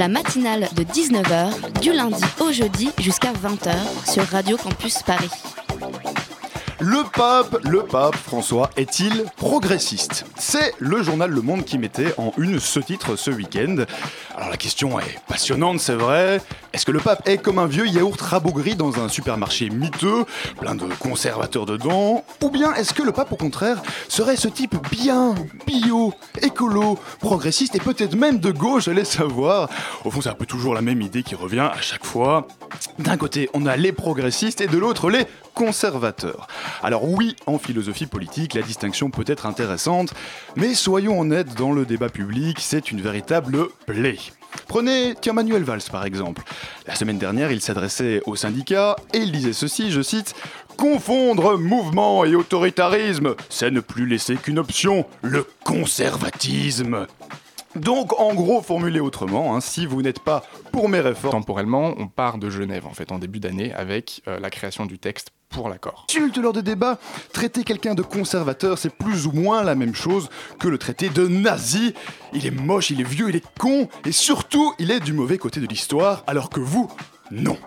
La matinale de 19h, du lundi au jeudi jusqu'à 20h sur Radio Campus Paris. Le pape, le pape François est-il progressiste? C'est le journal Le Monde qui mettait en une ce titre ce week-end. Alors la question est passionnante, c'est vrai. Est-ce que le pape est comme un vieux yaourt rabougri dans un supermarché miteux, plein de conservateurs dedans Ou bien est-ce que le pape au contraire serait ce type bien, bio, écolo, progressiste et peut-être même de gauche, allez savoir Au fond c'est un peu toujours la même idée qui revient à chaque fois. D'un côté on a les progressistes et de l'autre les conservateurs. Alors oui, en philosophie politique, la distinction peut être intéressante, mais soyons honnêtes, dans le débat public, c'est une véritable plaie. Prenez tiens, Manuel Valls par exemple. La semaine dernière, il s'adressait aux syndicats et il disait ceci, je cite Confondre mouvement et autoritarisme, c'est ne plus laisser qu'une option, le conservatisme. Donc, en gros, formulé autrement, hein, si vous n'êtes pas pour mes réformes, Temporellement, on part de Genève en fait en début d'année avec euh, la création du texte pour l'accord. insulte lors des débats. Traiter quelqu'un de conservateur, c'est plus ou moins la même chose que le traiter de nazi. Il est moche, il est vieux, il est con, et surtout, il est du mauvais côté de l'histoire, alors que vous, non.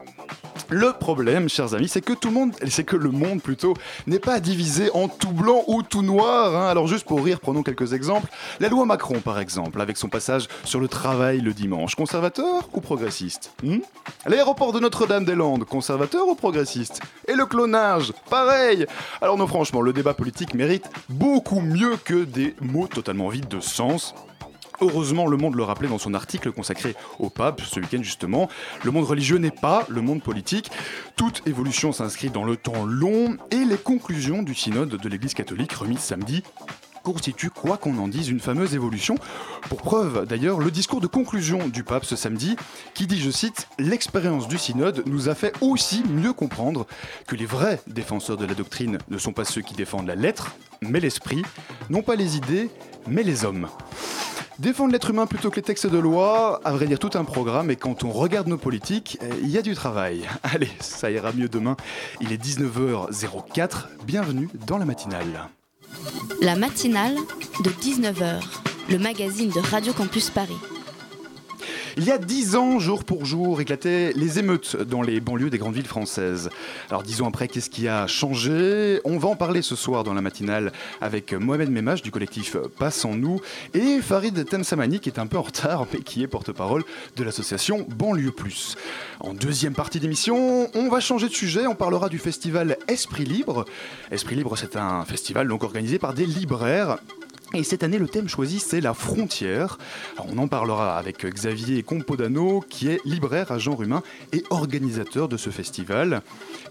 Le problème, chers amis, c'est que tout le monde, c'est que le monde plutôt, n'est pas divisé en tout blanc ou tout noir. hein. Alors juste pour rire, prenons quelques exemples. La loi Macron, par exemple, avec son passage sur le travail le dimanche, conservateur ou progressiste hmm? L'aéroport de Notre-Dame-des-Landes, conservateur ou progressiste? Et le clonage, pareil Alors non, franchement, le débat politique mérite beaucoup mieux que des mots totalement vides de sens. Heureusement, Le Monde le rappelait dans son article consacré au pape ce week-end justement. Le monde religieux n'est pas le monde politique. Toute évolution s'inscrit dans le temps long et les conclusions du synode de l'Église catholique remis samedi constituent, quoi qu'on en dise, une fameuse évolution. Pour preuve, d'ailleurs, le discours de conclusion du pape ce samedi, qui dit, je cite, L'expérience du synode nous a fait aussi mieux comprendre que les vrais défenseurs de la doctrine ne sont pas ceux qui défendent la lettre, mais l'esprit, non pas les idées, mais les hommes. Défendre l'être humain plutôt que les textes de loi, à vrai dire tout un programme, et quand on regarde nos politiques, il y a du travail. Allez, ça ira mieux demain. Il est 19h04, bienvenue dans la matinale. La matinale de 19h, le magazine de Radio Campus Paris. Il y a dix ans, jour pour jour, éclataient les émeutes dans les banlieues des grandes villes françaises. Alors dix ans après, qu'est-ce qui a changé? On va en parler ce soir dans la matinale avec Mohamed Memach du collectif Passe en nous et Farid Temsamani qui est un peu en retard mais qui est porte-parole de l'association Banlieue Plus. En deuxième partie d'émission, on va changer de sujet, on parlera du festival Esprit Libre. Esprit Libre, c'est un festival donc organisé par des libraires et cette année, le thème choisi, c'est la frontière. On en parlera avec Xavier Compodano, qui est libraire à genre humain et organisateur de ce festival.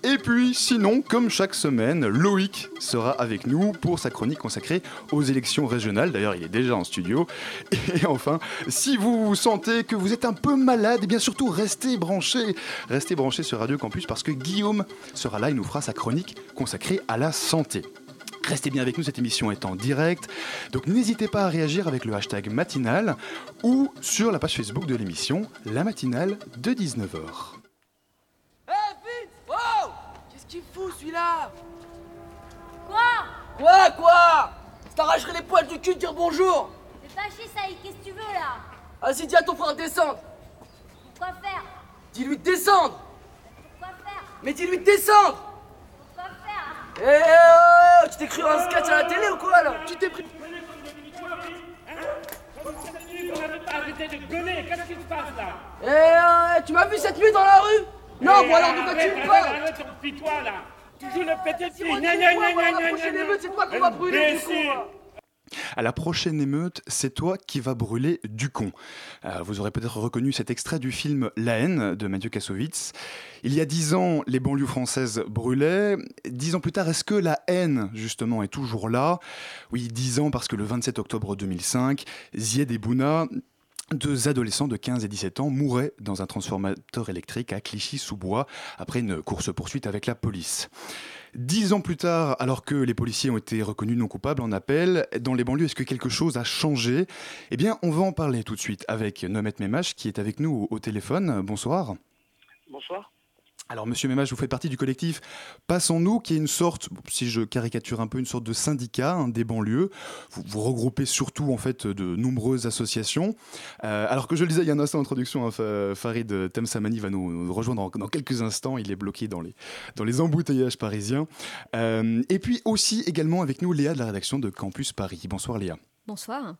Et puis, sinon, comme chaque semaine, Loïc sera avec nous pour sa chronique consacrée aux élections régionales. D'ailleurs, il est déjà en studio. Et enfin, si vous sentez que vous êtes un peu malade, et bien surtout, restez branchés. Restez branchés sur Radio Campus parce que Guillaume sera là et nous fera sa chronique consacrée à la santé. Restez bien avec nous, cette émission est en direct. Donc n'hésitez pas à réagir avec le hashtag matinale ou sur la page Facebook de l'émission La matinale de 19h. Eh, vite Wow! Qu'est-ce qu'il fout celui-là? Quoi? Quoi, quoi? Je t'arracherai les poils du cul de dire bonjour! C'est pas chier, Saïd, qu'est-ce que tu veux là? Vas-y, dis à ton frère de descendre! Quoi faire? Dis-lui de descendre! Faire? Mais dis-lui de descendre Eh, oh, tu t'es cru un sketch à la télé ou quoi là Tu t'es pris... Arrêtez de gueuler, qu'est-ce qui se passe là Eh, euh, tu m'as vu cette nuit dans la rue Non, Eh, bon alors de quoi tu me parles Arrête ton pitois là Toujours le Gna, gna, gna, voilà, gna, la prochaine gna. émeute, c'est toi qu'on va brûler, du coup, Imbécile. moi. À la prochaine émeute, c'est toi qui vas brûler du con. Euh, vous aurez peut-être reconnu cet extrait du film La haine de Mathieu Kassovitz. Il y a dix ans, les banlieues françaises brûlaient. Dix ans plus tard, est-ce que la haine, justement, est toujours là? Oui, dix ans parce que le 27 octobre 2005, Zied Bouna deux adolescents de 15 et 17 ans mouraient dans un transformateur électrique à Clichy-sous-Bois après une course-poursuite avec la police. Dix ans plus tard, alors que les policiers ont été reconnus non coupables en appel, dans les banlieues, est-ce que quelque chose a changé? Eh bien, on va en parler tout de suite avec Nomet Memache qui est avec nous au téléphone. Bonsoir. Bonsoir. Alors, monsieur Mémage, vous faites partie du collectif Passons-nous, qui est une sorte, si je caricature un peu, une sorte de syndicat hein, des banlieues. Vous, regroupez surtout, en fait, de nombreuses associations. Euh, alors que je le disais il y a un instant d'introduction, hein, Farid Temsamani va nous, rejoindre dans, dans, quelques instants. Il est bloqué dans les, dans les embouteillages parisiens. Euh, et puis aussi, également, avec nous, Léa de la rédaction de Campus Paris. Bonsoir, Léa. Bonsoir.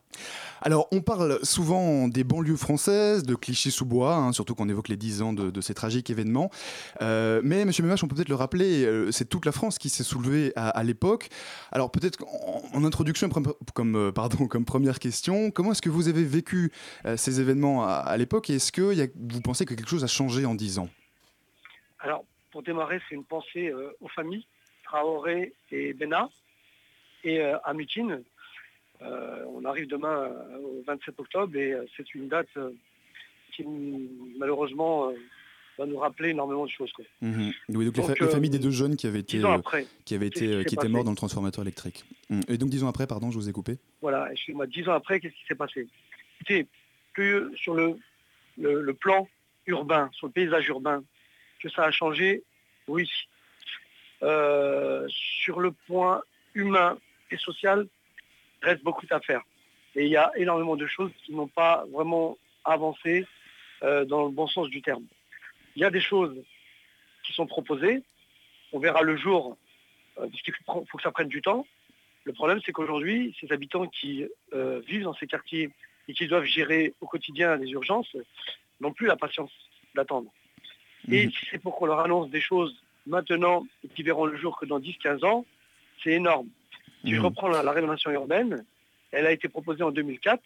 Alors, on parle souvent des banlieues françaises, de Clichy-sous-Bois, hein, surtout qu'on évoque les 10 ans de, de ces tragiques événements. Euh, mais, Monsieur Mémache, on peut peut-être le rappeler, euh, c'est toute la France qui s'est soulevée à, à l'époque. Alors, peut-être en, en, introduction, comme, euh, pardon, comme première question, comment est-ce que vous avez vécu euh, ces événements à, à l'époque et est-ce que y a, vous pensez que quelque chose a changé en 10 ans? Alors, pour démarrer, c'est une pensée euh, aux familles, Traoré et Bena, et euh, à Mutine, on arrive demain euh, au 27 octobre et euh, c'est une date qui malheureusement va nous rappeler énormément de choses. Quoi. Mmh. Oui, donc, donc les, fa les, familles des deux jeunes qui avaient été, après, qui avaient été, qui, qui étaient morts dans le transformateur électrique. Mmh. Et donc dix ans après, pardon, je vous ai coupé. Voilà, excusez-moi, dix ans après, qu'est-ce qui s'est passé? Écoutez, que sur le, le, le, plan urbain, sur le paysage urbain, que ça a changé, oui. Euh, sur le point humain et social, reste beaucoup à faire. Et il y a énormément de choses qui n'ont pas vraiment avancé euh, dans le bon sens du terme. Il y a des choses qui sont proposées, on verra le jour, euh, puisqu'il faut, faut que ça prenne du temps. Le problème, c'est qu'aujourd'hui, ces habitants qui euh, vivent dans ces quartiers et qui doivent gérer au quotidien les urgences n'ont plus la patience d'attendre. Mmh. Et si c'est pour qu'on leur annonce des choses maintenant et qui verront le jour que dans 10-15 ans, c'est énorme. Si mmh. je reprends la, la, rénovation urbaine, elle a été proposée en 2004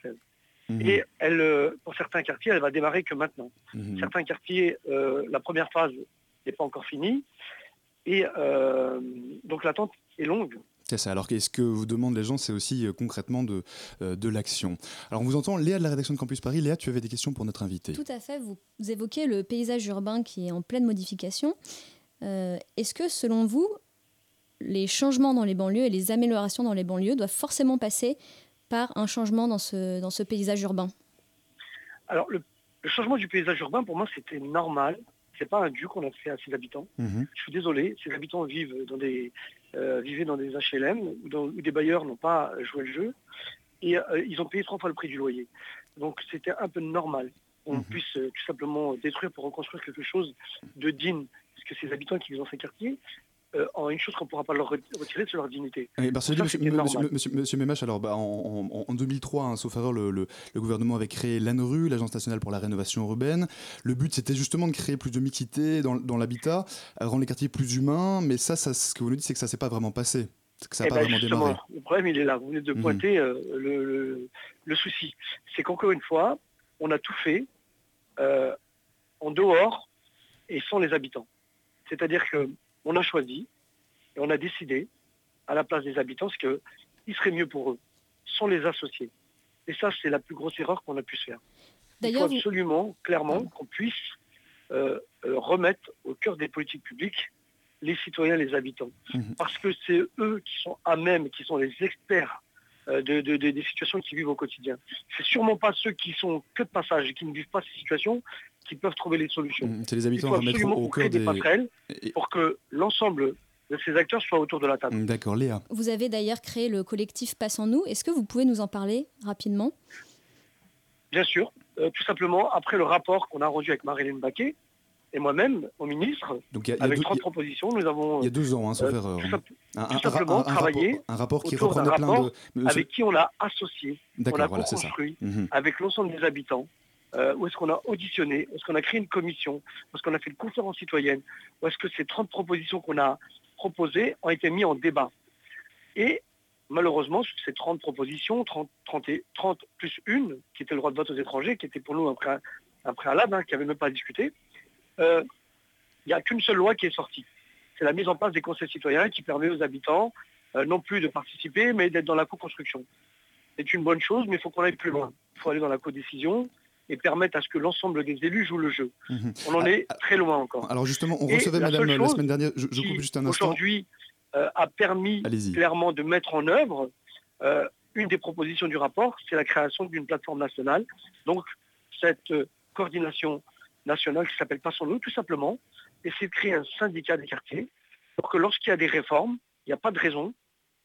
mmh. et elle, euh, pour certains quartiers, elle va démarrer que maintenant. Mmh. Certains quartiers, euh, la première phase n'est pas encore finie et euh, donc l'attente est longue. C'est ça. Alors, qu'est-ce que vous demandent les gens? C'est aussi euh, concrètement de, euh, de l'action. Alors, on vous entend, Léa de la rédaction de Campus Paris. Léa, tu avais des questions pour notre invité. Tout à fait. Vous, vous évoquez le paysage urbain qui est en pleine modification. Euh, Est-ce que, selon vous, les changements dans les banlieues et les améliorations dans les banlieues doivent forcément passer par un changement dans ce, dans ce paysage urbain Alors, le, le, changement du paysage urbain, pour moi, c'était normal. C'est pas un dû qu'on a fait à ses habitants. Mmh. Je suis désolé, ces habitants vivent dans des, euh, vivaient dans des HLM où, dans, où des bailleurs n'ont pas joué le jeu et euh, ils ont payé trois fois le prix du loyer. Donc c'était un peu normal qu'on mmh. puisse euh, tout simplement détruire pour reconstruire quelque chose de digne. Parce que ces habitants qui vivent dans ces quartiers, euh, en une chose qu'on ne pourra pas leur retirer, c'est leur dignité. Oui, bah, ça, monsieur, monsieur, Mémache, alors, bah, en, en, en, 2003, hein, sauf erreur, le, le, le, gouvernement avait créé l'ANRU, l'Agence nationale pour la rénovation urbaine. Le but, c'était justement de créer plus de mixité dans, dans l'habitat, rendre les quartiers plus humains, mais ça, ça ce que vous nous dites, c'est que ça ne s'est pas vraiment passé. Que ça eh pas ben vraiment. Le problème, il est là. Vous venez de pointer mmh. euh, le, le, souci. C'est qu'encore une fois, on a tout fait euh, en dehors et sans les habitants. C'est-à-dire que on a choisi et on a décidé, à la place des habitants, ce qu'il serait mieux pour eux, sans les associer. Et ça, c'est la plus grosse erreur qu'on a pu se faire. Il faut absolument, vous... clairement, qu'on puisse euh, euh, remettre au cœur des politiques publiques les citoyens, les habitants. Mmh. Parce que c'est eux qui sont à même, qui sont les experts de, de, de, des situations qu'ils vivent au quotidien. C'est sûrement pas ceux qui sont que de passage et qui ne vivent pas ces situations qui peuvent trouver les solutions. Mmh, c'est les habitants à remettre au, au cœur des... des passerelles et... pour que l'ensemble de ces acteurs soient autour de la table. D'accord, Léa. Vous avez d'ailleurs créé le collectif Passons-nous. Est-ce que vous pouvez nous en parler rapidement? Bien sûr. Euh, tout simplement, après le rapport qu'on a rendu avec Marilyn Baquet et moi-même, au ministre, Donc, y a, y a avec deux, 30 propositions, nous avons... Il y a deux ans, hein, sauf erreur. Tout, un, tout simplement un, un, travaillé un rapport qui autour reprenait plein de... Monsieur... Avec qui on a associé, on a voilà, construit avec l'ensemble des habitants, euh, où est-ce qu'on a auditionné, où est-ce qu'on a créé une commission, où est-ce qu'on a fait une conférence citoyenne, où est-ce que ces 30 propositions qu'on a proposées ont été mises en débat. Et malheureusement, sur ces 30 propositions, 30, 30, 30 plus une, qui était le droit de vote aux étrangers, qui était pour nous un, pré un préalable, hein, qui n'avait même pas discuté, il n'y a qu'une seule loi qui est sortie. C'est la mise en place des conseils citoyens qui permet aux habitants euh, non plus de participer, mais d'être dans la co-construction. C'est une bonne chose, mais il faut qu'on aille plus loin. Il faut aller dans la co-décision, et permettent à ce que l'ensemble des élus jouent le jeu. Mhm. On en Ah, est très loin encore. Alors justement, on Et recevait la madame la semaine dernière, je, je coupe juste un instant. Aujourd'hui, euh, a permis clairement de mettre en œuvre euh, une des propositions du rapport, c'est la création d'une plateforme nationale. Donc, cette euh, coordination nationale qui s'appelle Passons nous, tout simplement, essayer de créer un syndicat des quartiers pour que lorsqu'il y a des réformes, il n'y a pas de raison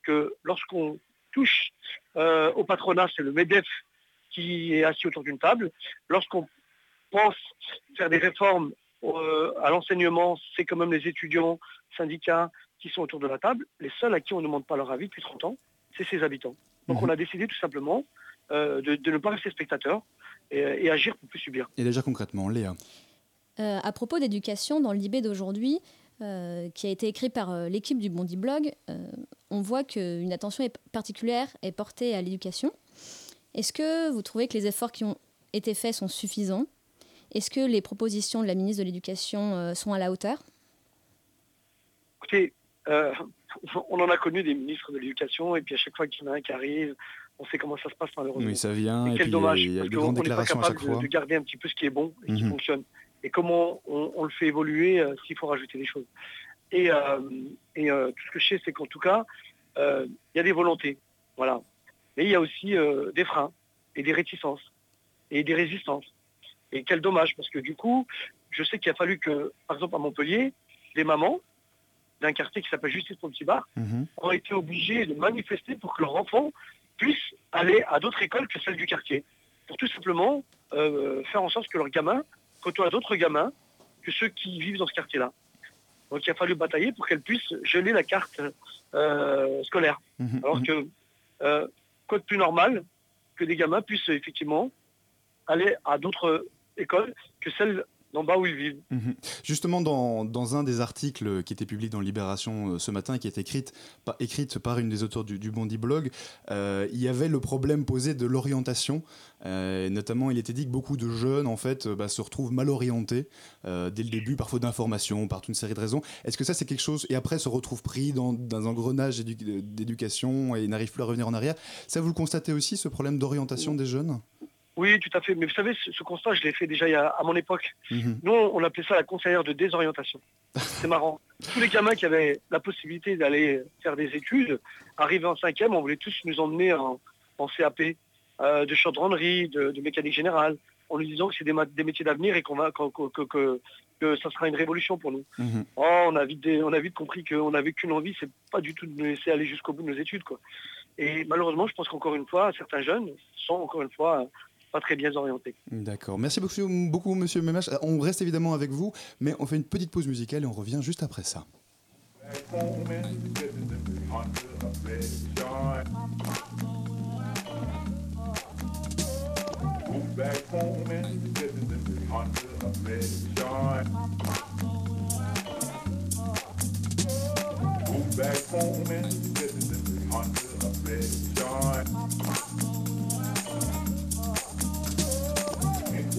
que lorsqu'on touche euh, au patronat, c'est le MEDEF qui est assis autour d'une table. Lorsqu'on pense faire des réformes euh, à l'enseignement, c'est quand même les étudiants, syndicats qui sont autour de la table. Les seuls à qui on ne demande pas leur avis depuis 30 ans, c'est ses habitants. Donc Mhm. on a décidé tout simplement euh, de, de ne pas rester spectateur et, et agir pour plus subir. Et déjà concrètement, Léa. Euh, à propos d'éducation, dans le Libé d'aujourd'hui, euh, qui a été écrit par euh, l'équipe du Bondi Blog, euh, on voit qu'une attention est particulière est portée à l'éducation. Est-ce que vous trouvez que les efforts qui ont été faits sont suffisants? Est-ce que les propositions de la ministre de l'Éducation euh, sont à la hauteur? Écoutez, euh, on en a connu des ministres de l'éducation et puis à chaque fois qu'il y en a un qui arrive, on sait comment ça se passe malheureusement. Oui, ça vient. Et Et quel puis dommage, il y a des grandes déclarations à chaque capable de, fois. de garder un petit peu ce qui est bon et qui Mhm. fonctionne. Et comment on, on le fait évoluer euh, s'il faut rajouter des choses. Et, euh, et euh, tout ce que je sais, c'est qu'en tout cas, il y a des volontés. Voilà. Mais il y a aussi des freins et des réticences et des résistances. Et quel dommage, parce que du coup, je sais qu'il a fallu que, par exemple à Montpellier, des mamans d'un quartier qui s'appelle Justice pour le Petit Bar Mhm. ont été obligés de manifester pour que leurs enfants puissent aller à d'autres écoles que celles du quartier. Pour tout simplement euh, faire en sorte que leurs gamins côtoient d'autres gamins que ceux qui vivent dans ce quartier-là. Donc il a fallu batailler pour qu'elles puissent geler la carte euh, scolaire. Mhm. Alors que euh, quoi de plus normal que des gamins puissent effectivement aller à d'autres écoles que celles bas où ils vivent. Mhm. Justement, dans, dans un des articles qui était publié dans Libération euh, ce matin et qui est écrite, par, écrite par une des auteurs du, du Bondi Blog, euh, il y avait le problème posé de l'orientation. Euh, notamment, il était dit que beaucoup de jeunes, en fait, bah, se retrouvent mal orientés dès le début, par faute d'informations, par toute une série de raisons. Est-ce que ça, c'est quelque chose, et après se retrouvent pris dans, dans un grenage édu- d'éducation et n'arrivent plus à revenir en arrière Ça, vous le constatez aussi, ce problème d'orientation des jeunes? Oui, tout à fait. Mais vous savez, ce, ce constat, je l'ai fait déjà il y a- à mon époque. Mhm. Nous, on appelait ça la conseillère de désorientation. C'est marrant. Tous les gamins qui avaient la possibilité d'aller faire des études, arrivés en cinquième, on voulait tous nous emmener en, en CAP euh, de chaudronnerie, de, de mécanique générale, en nous disant que c'est des, métiers d'avenir et qu'on va, que, que- que- que ça sera une révolution pour nous. Mhm. Oh, on a vite, dé- on a vite compris qu'on n'avait qu'une envie, c'est pas du tout de nous laisser aller jusqu'au bout de nos études. Quoi. Et malheureusement, je pense qu'encore une fois, certains jeunes sont encore une fois pas très bien orientés. D'accord. Merci beaucoup, beaucoup, monsieur Memache. Euh, On reste évidemment avec vous, mais on fait une petite pause musicale et on revient juste après ça. Move back home and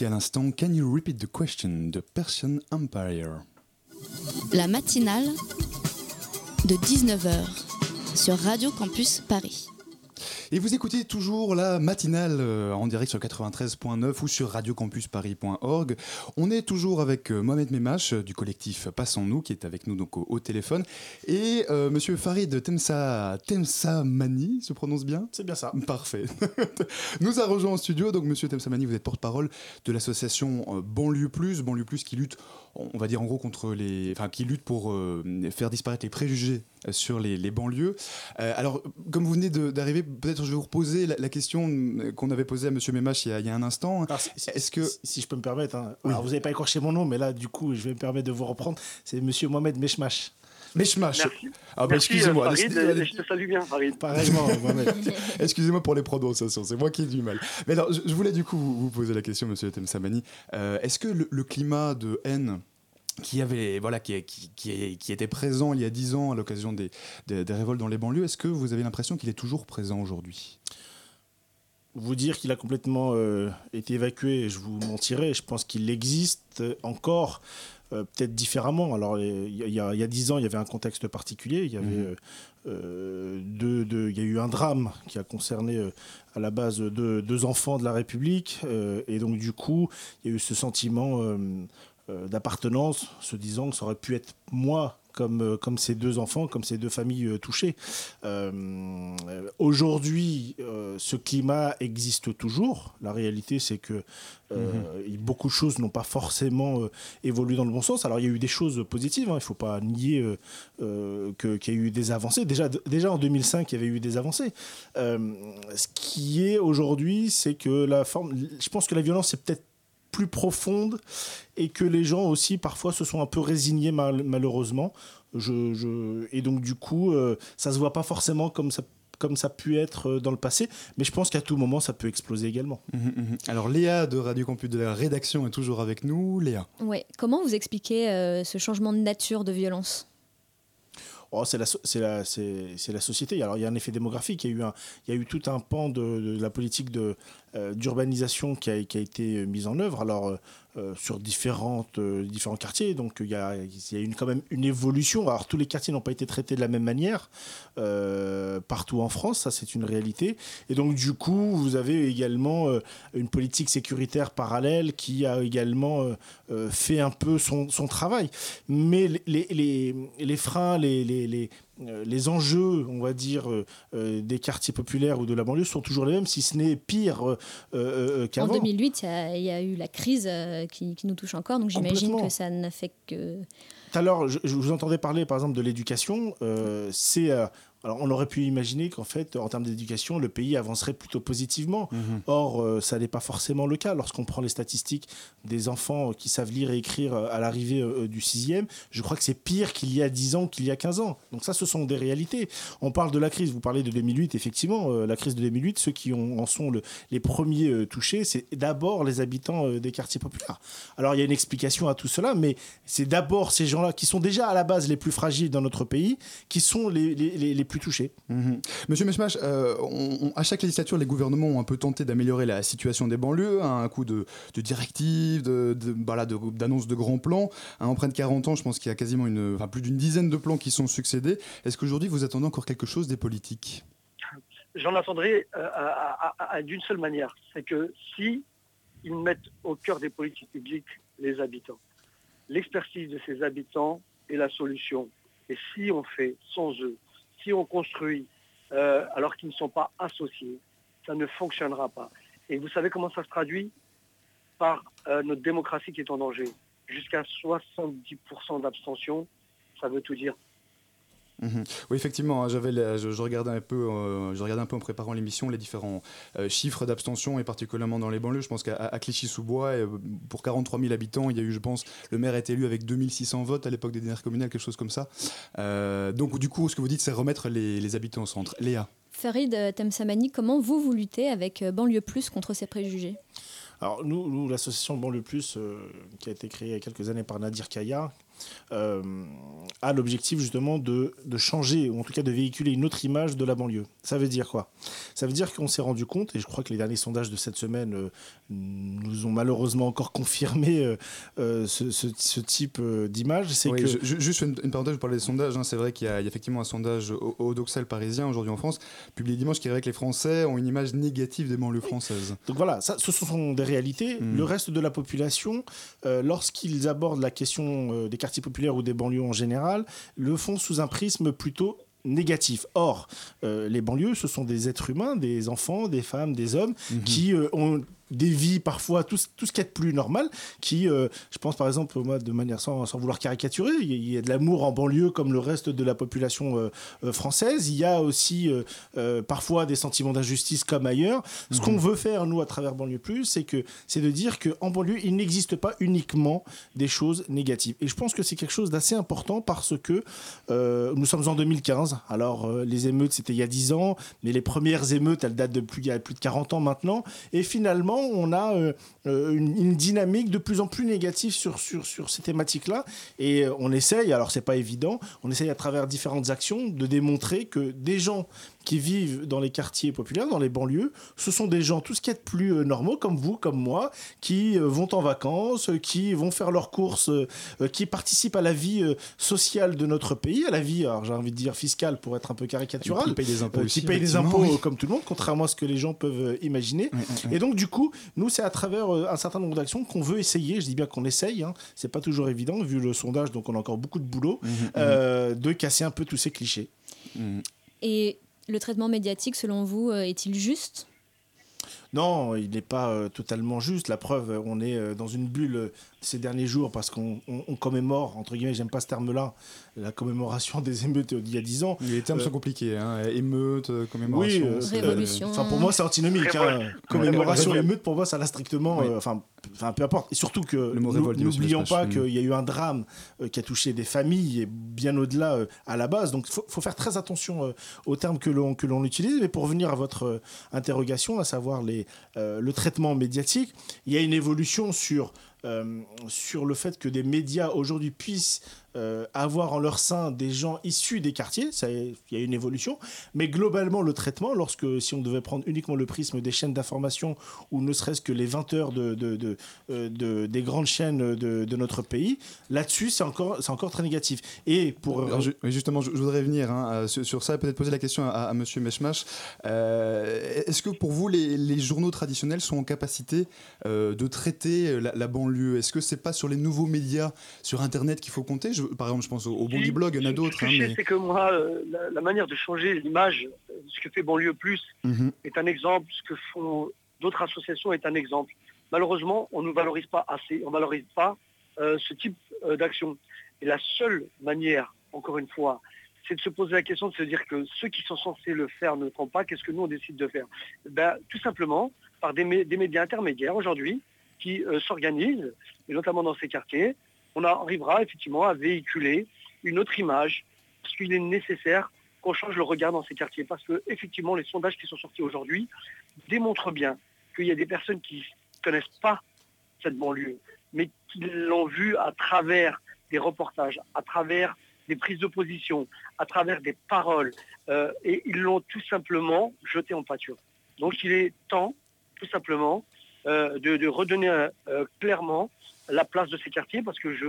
à l'instant Can You Repeat the Question de Persian Empire. La matinale de 19h sur Radio Campus Paris. Et vous écoutez toujours la matinale euh, en direct sur 93.9 ou sur radiocampusparis.org. On est toujours avec euh, Mohamed Memache euh, du collectif Passons-nous qui est avec nous donc au, au téléphone et euh, monsieur Farid Temsa Temsamani se prononce bien? C'est bien ça. Parfait. nous a rejoint en studio donc monsieur Temsamani vous êtes porte-parole de l'association Banlieue Plus, Banlieue Plus qui lutte on va dire en gros contre les enfin qui lutte pour euh, faire disparaître les préjugés sur les, les banlieues. Euh, alors comme vous venez d'arriver peut-être je vais vous reposer la, la question qu'on avait posée à monsieur Memache il y a, il y a un instant. Est-ce que si je peux me permettre, hein. alors vous n'avez pas écorché mon nom, mais là du coup je vais me permettre de vous reprendre. C'est Monsieur Mohamed Meshmash. Meshmash. Merci. Ah bah excusez-moi. euh, je te salue bien, Farid. Pareillement. Excusez-moi pour les prononciations, c'est moi qui ai du mal. Mais alors, je, je voulais du coup vous, vous poser la question, Monsieur Temsamani. Euh, Est-ce que le, le climat de haine qui avait voilà qui, qui, qui, qui était présent il y a dix ans à l'occasion des, des, des révoltes dans les banlieues, est-ce que vous avez l'impression qu'il est toujours présent aujourd'hui? Vous dire qu'il a complètement euh, été évacué, je vous mentirais. Je pense qu'il existe encore. Euh, peut-être différemment. Alors, il y, a- y y dix ans, il y avait un contexte particulier. Il y avait Mhm. euh, euh, deux, deux- il y a eu un drame qui a concerné euh, à la base deux, deux enfants de la République. et donc, du coup, il y a eu ce sentiment d'appartenance, se disant que ça aurait pu être moi. Comme, euh, comme ces deux enfants, comme ces deux familles euh, touchées. Euh, Aujourd'hui, euh, ce climat existe toujours. La réalité, c'est que euh, il- beaucoup de choses n'ont pas forcément évolué dans le bon sens. Alors, il y a eu des choses positives. hein. Il ne faut pas nier qu'il y a eu des avancées. Déjà, déjà en 2005, il y avait eu des avancées. Ce qui est aujourd'hui, c'est que la forme. Je pense que la violence est peut-être plus profonde et que les gens aussi parfois se sont un peu résignés mal- malheureusement. Je, je- Et donc du coup, euh, ça se voit pas forcément comme ça comme ça a pu être euh, dans le passé, mais je pense qu'à tout moment, ça peut exploser également. Mhm, mhm. Alors Léa de Radio Campus de la rédaction est toujours avec nous. Léa. Ouais. Comment vous expliquez euh, ce changement de nature de violence? Oh, c'est la, la, la société. Alors, il y a un effet démographique. Il y a eu, un, il y a eu tout un pan de, la politique euh, d'urbanisation qui a, été mise en œuvre. Alors, euh, sur différentes, euh, différents quartiers. Donc, il y a, y a une, quand même une évolution. Alors, tous les quartiers n'ont pas été traités de la même manière euh, partout en France. Ça, c'est une réalité. Et donc, du coup, vous avez également une politique sécuritaire parallèle qui a également fait un peu son, son travail. Mais les, les, les, les freins, les, les, les, euh, les enjeux, on va dire, euh, euh, des quartiers populaires ou de la banlieue sont toujours les mêmes, si ce n'est pire euh, euh, euh, En qu'avant. 2008, il y, a- il y a eu la crise qui, qui nous touche encore, donc j'imagine que ça n'a fait que. Tout à l'heure, je, je vous entendais parler par exemple de l'éducation. c'est alors on aurait pu imaginer qu'en fait, en termes d'éducation, le pays avancerait plutôt positivement. Or, euh, ça n'est pas forcément le cas. Lorsqu'on prend les statistiques des enfants qui savent lire et écrire euh, à l'arrivée euh, du sixième, je crois que c'est pire qu'il y a 10 ans qu'il y a 15 ans. Donc ça, ce sont des réalités. On parle de la crise. Vous parlez de 2008, effectivement, euh, la crise de 2008. Ceux qui ont- en sont le- les premiers euh, touchés, c'est d'abord les habitants euh, des quartiers populaires. Alors, il y a une explication à tout cela, mais c'est d'abord ces gens-là qui sont déjà à la base les plus fragiles dans notre pays, qui sont les, les- les- les plus touchés. Mhm. Monsieur Meshmash, euh, à chaque législature, les gouvernements ont un peu tenté d'améliorer la situation des banlieues, à un coup de, de directives, de, de- voilà, de- d'annonces de grands plans. Hein, en près de 40 ans, je pense qu'il y a quasiment une, enfin, plus d'une dizaine de plans qui sont succédés. Est-ce qu'aujourd'hui, vous attendez encore quelque chose des politiques? J'en attendrai euh, d'une seule manière, c'est que si ils mettent au cœur des politiques publiques les habitants, l'expertise de ces habitants est la solution. Et si on fait sans eux, si on construit euh, alors qu'ils ne sont pas associés, ça ne fonctionnera pas. Et vous savez comment ça se traduit? Par euh, notre démocratie qui est en danger. Jusqu'à 70% d'abstention, ça veut tout dire. Mhm. Oui, effectivement, hein, j'avais, je, je regardais un peu, euh, je regardais un peu en préparant l'émission les différents euh, chiffres d'abstention et particulièrement dans les banlieues. Je pense qu'à Clichy-sous-Bois, euh, pour 43 000 habitants, il y a eu, je pense, le maire est élu avec 2600 votes à l'époque des dernières communales, quelque chose comme ça. Euh, donc, du coup, ce que vous dites, c'est remettre les, les habitants au centre. Léa. Farid Temsamani, comment vous, vous luttez avec Banlieue Plus contre ces préjugés? Alors nous, nous, l'association Banlieue Plus, euh, qui a été créée il y a quelques années par Nadir Kaya, a l'objectif justement de, de changer, ou en tout cas de véhiculer une autre image de la banlieue. Ça veut dire quoi? Ça veut dire qu'on s'est rendu compte, et je crois que les derniers sondages de cette semaine euh, nous ont malheureusement encore confirmé euh, euh, ce, ce- ce type euh, d'image, c'est Oui, que... je- juste une, une parenthèse, je parlais des sondages. hein. c'est vrai qu'il y, a il y a effectivement un sondage au, au Doxal parisien aujourd'hui en France, publié dimanche, qui révèle que les Français ont une image négative des banlieues françaises. Donc voilà, ça, ce sont des réalités. Mm. Le reste de la population, euh, lorsqu'ils abordent la question euh, des quartiers populaires ou des banlieues en général, le font sous un prisme plutôt négatif. Or, euh, les banlieues, ce sont des êtres humains, des enfants, des femmes, des hommes, qui euh, ont des vies parfois, tout, ce- tout ce qui est de plus normal, qui, euh, je pense par exemple, moi, de manière sans, sans vouloir caricaturer, il y a- il y a de l'amour en banlieue comme le reste de la population euh, euh, française. Il y a aussi euh, parfois des sentiments d'injustice comme ailleurs. Ce qu'on veut faire, nous, à travers Banlieue Plus, c'est que c'est de dire qu'en banlieue, il n'existe pas uniquement des choses négatives. Et je pense que c'est quelque chose d'assez important parce que nous sommes en 2015. Alors, les émeutes, c'était il y a 10 ans, mais les premières émeutes, elles datent de plus, il y a plus de 40 ans maintenant. Et finalement, on a euh, euh, une, une dynamique de plus en plus négative sur, sur, sur ces thématiques-là. Et euh, on essaye, alors c'est pas évident, on essaye à travers différentes actions de démontrer que des gens qui vivent dans les quartiers populaires, dans les banlieues, ce sont des gens, tout ce qui est de plus euh, normaux, comme vous, comme moi, qui euh, vont en vacances, euh, qui vont faire leurs courses, qui participent à la vie sociale de notre pays, à la vie, alors j'ai envie de dire fiscale pour être un peu caricatural, Qui payent des impôts aussi, qui payent des impôts oui. comme tout le monde, contrairement à ce que les gens peuvent imaginer. Et donc, du coup, nous, c'est à travers un certain nombre d'actions qu'on veut essayer, je dis bien qu'on essaye, hein, c'est pas toujours évident, vu le sondage, donc on a encore beaucoup de boulot, euh, de casser un peu tous ces clichés. Et le traitement médiatique, selon vous, euh, est-il juste? Non, il n'est pas euh, totalement juste. La preuve, on est euh, dans une bulle ces derniers jours parce qu'on on- on commémore, entre guillemets, j'aime pas ce terme-là, la commémoration des émeutes d'il y a 10 ans. Les termes Euh, sont compliqués, hein. émeute, euh, commémoration. Oui, euh, Révolution. Enfin, pour moi, c'est antinomique. hein. Commémoration, émeute, pour moi, ça l'a strictement. Oui. euh, Enfin, enfin, peu importe. Et surtout que n'oublions pas Mm. qu'il y a eu un drame euh, qui a touché des familles et bien au-delà euh, à la base. Donc, il faut, faut faire très attention euh, aux termes que l'on que l'on utilise. Mais pour revenir à votre euh, interrogation, à savoir les, euh, le traitement médiatique, il y a une évolution sur euh, sur le fait que des médias aujourd'hui puissent euh, avoir en leur sein des gens issus des quartiers, il y a une évolution, mais globalement le traitement, lorsque si on devait prendre uniquement le prisme des chaînes d'information ou ne serait-ce que les 20 heures euh, de- des grandes chaînes de, notre pays, là-dessus c'est encore, encore très négatif. Et pour... Alors, justement, je, voudrais venir hein, euh, sur, ça et peut-être poser la question à, Monsieur Meshmash. Euh, Est-ce que pour vous, les, journaux traditionnels sont en capacité de traiter la, banlieue? Est-ce que c'est pas sur les nouveaux médias sur Internet qu'il faut compter? Par exemple, je pense au, au Blog, il y en a d'autres. Hein, mais- c'est que moi, euh, la, la manière de changer l'image, ce que fait Banlieue Plus Mhm. est un exemple, ce que font d'autres associations est un exemple. Malheureusement, on ne valorise pas assez, on ne valorise pas euh, ce type euh, d'action. Et la seule manière, encore une fois, c'est de se poser la question de se dire que ceux qui sont censés le faire ne le font pas, qu'est-ce que nous on décide de faire? Ben, Tout simplement par des, mé- des médias intermédiaires aujourd'hui qui euh, s'organisent, et notamment dans ces quartiers, on arrivera effectivement à véhiculer une autre image, parce qu'il est nécessaire qu'on change le regard dans ces quartiers, parce que effectivement les sondages qui sont sortis aujourd'hui démontrent bien qu'il y a des personnes qui ne connaissent pas cette banlieue, mais qui l'ont vue à travers des reportages, à travers des prises de position, à travers des paroles, euh, et ils l'ont tout simplement jeté en pâture. Donc il est temps, tout simplement, euh, de, de redonner euh, clairement la place de ces quartiers, parce que je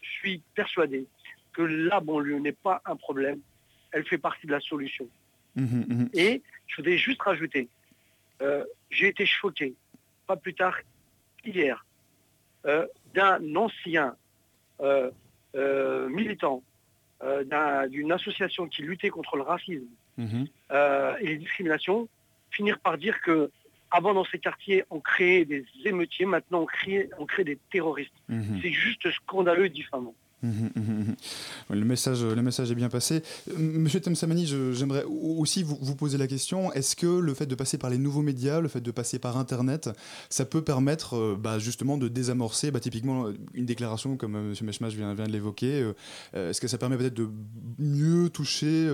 suis persuadé que la banlieue n'est pas un problème, elle fait partie de la solution. Mhm, mhm. Et je voudrais juste rajouter, euh, j'ai été choqué, pas plus tard qu'hier, euh, d'un ancien euh, euh, militant euh, d'un- d'une association qui luttait contre le racisme euh, et les discriminations, finir par dire que avant dans ces quartiers on créait des émeutiers, maintenant on crée, on crée des terroristes. Mhm. C'est juste scandaleux et diffamant. Mhm, mhm, mhm. Le message, le message est bien passé. Euh, Monsieur Temsamani, j'aimerais au- aussi vous, poser la question est-ce que le fait de passer par les nouveaux médias, le fait de passer par Internet, ça peut permettre euh, bah, justement de désamorcer bah, typiquement euh, une déclaration comme Monsieur Meshmash vient, de l'évoquer Est-ce que ça permet peut-être de mieux toucher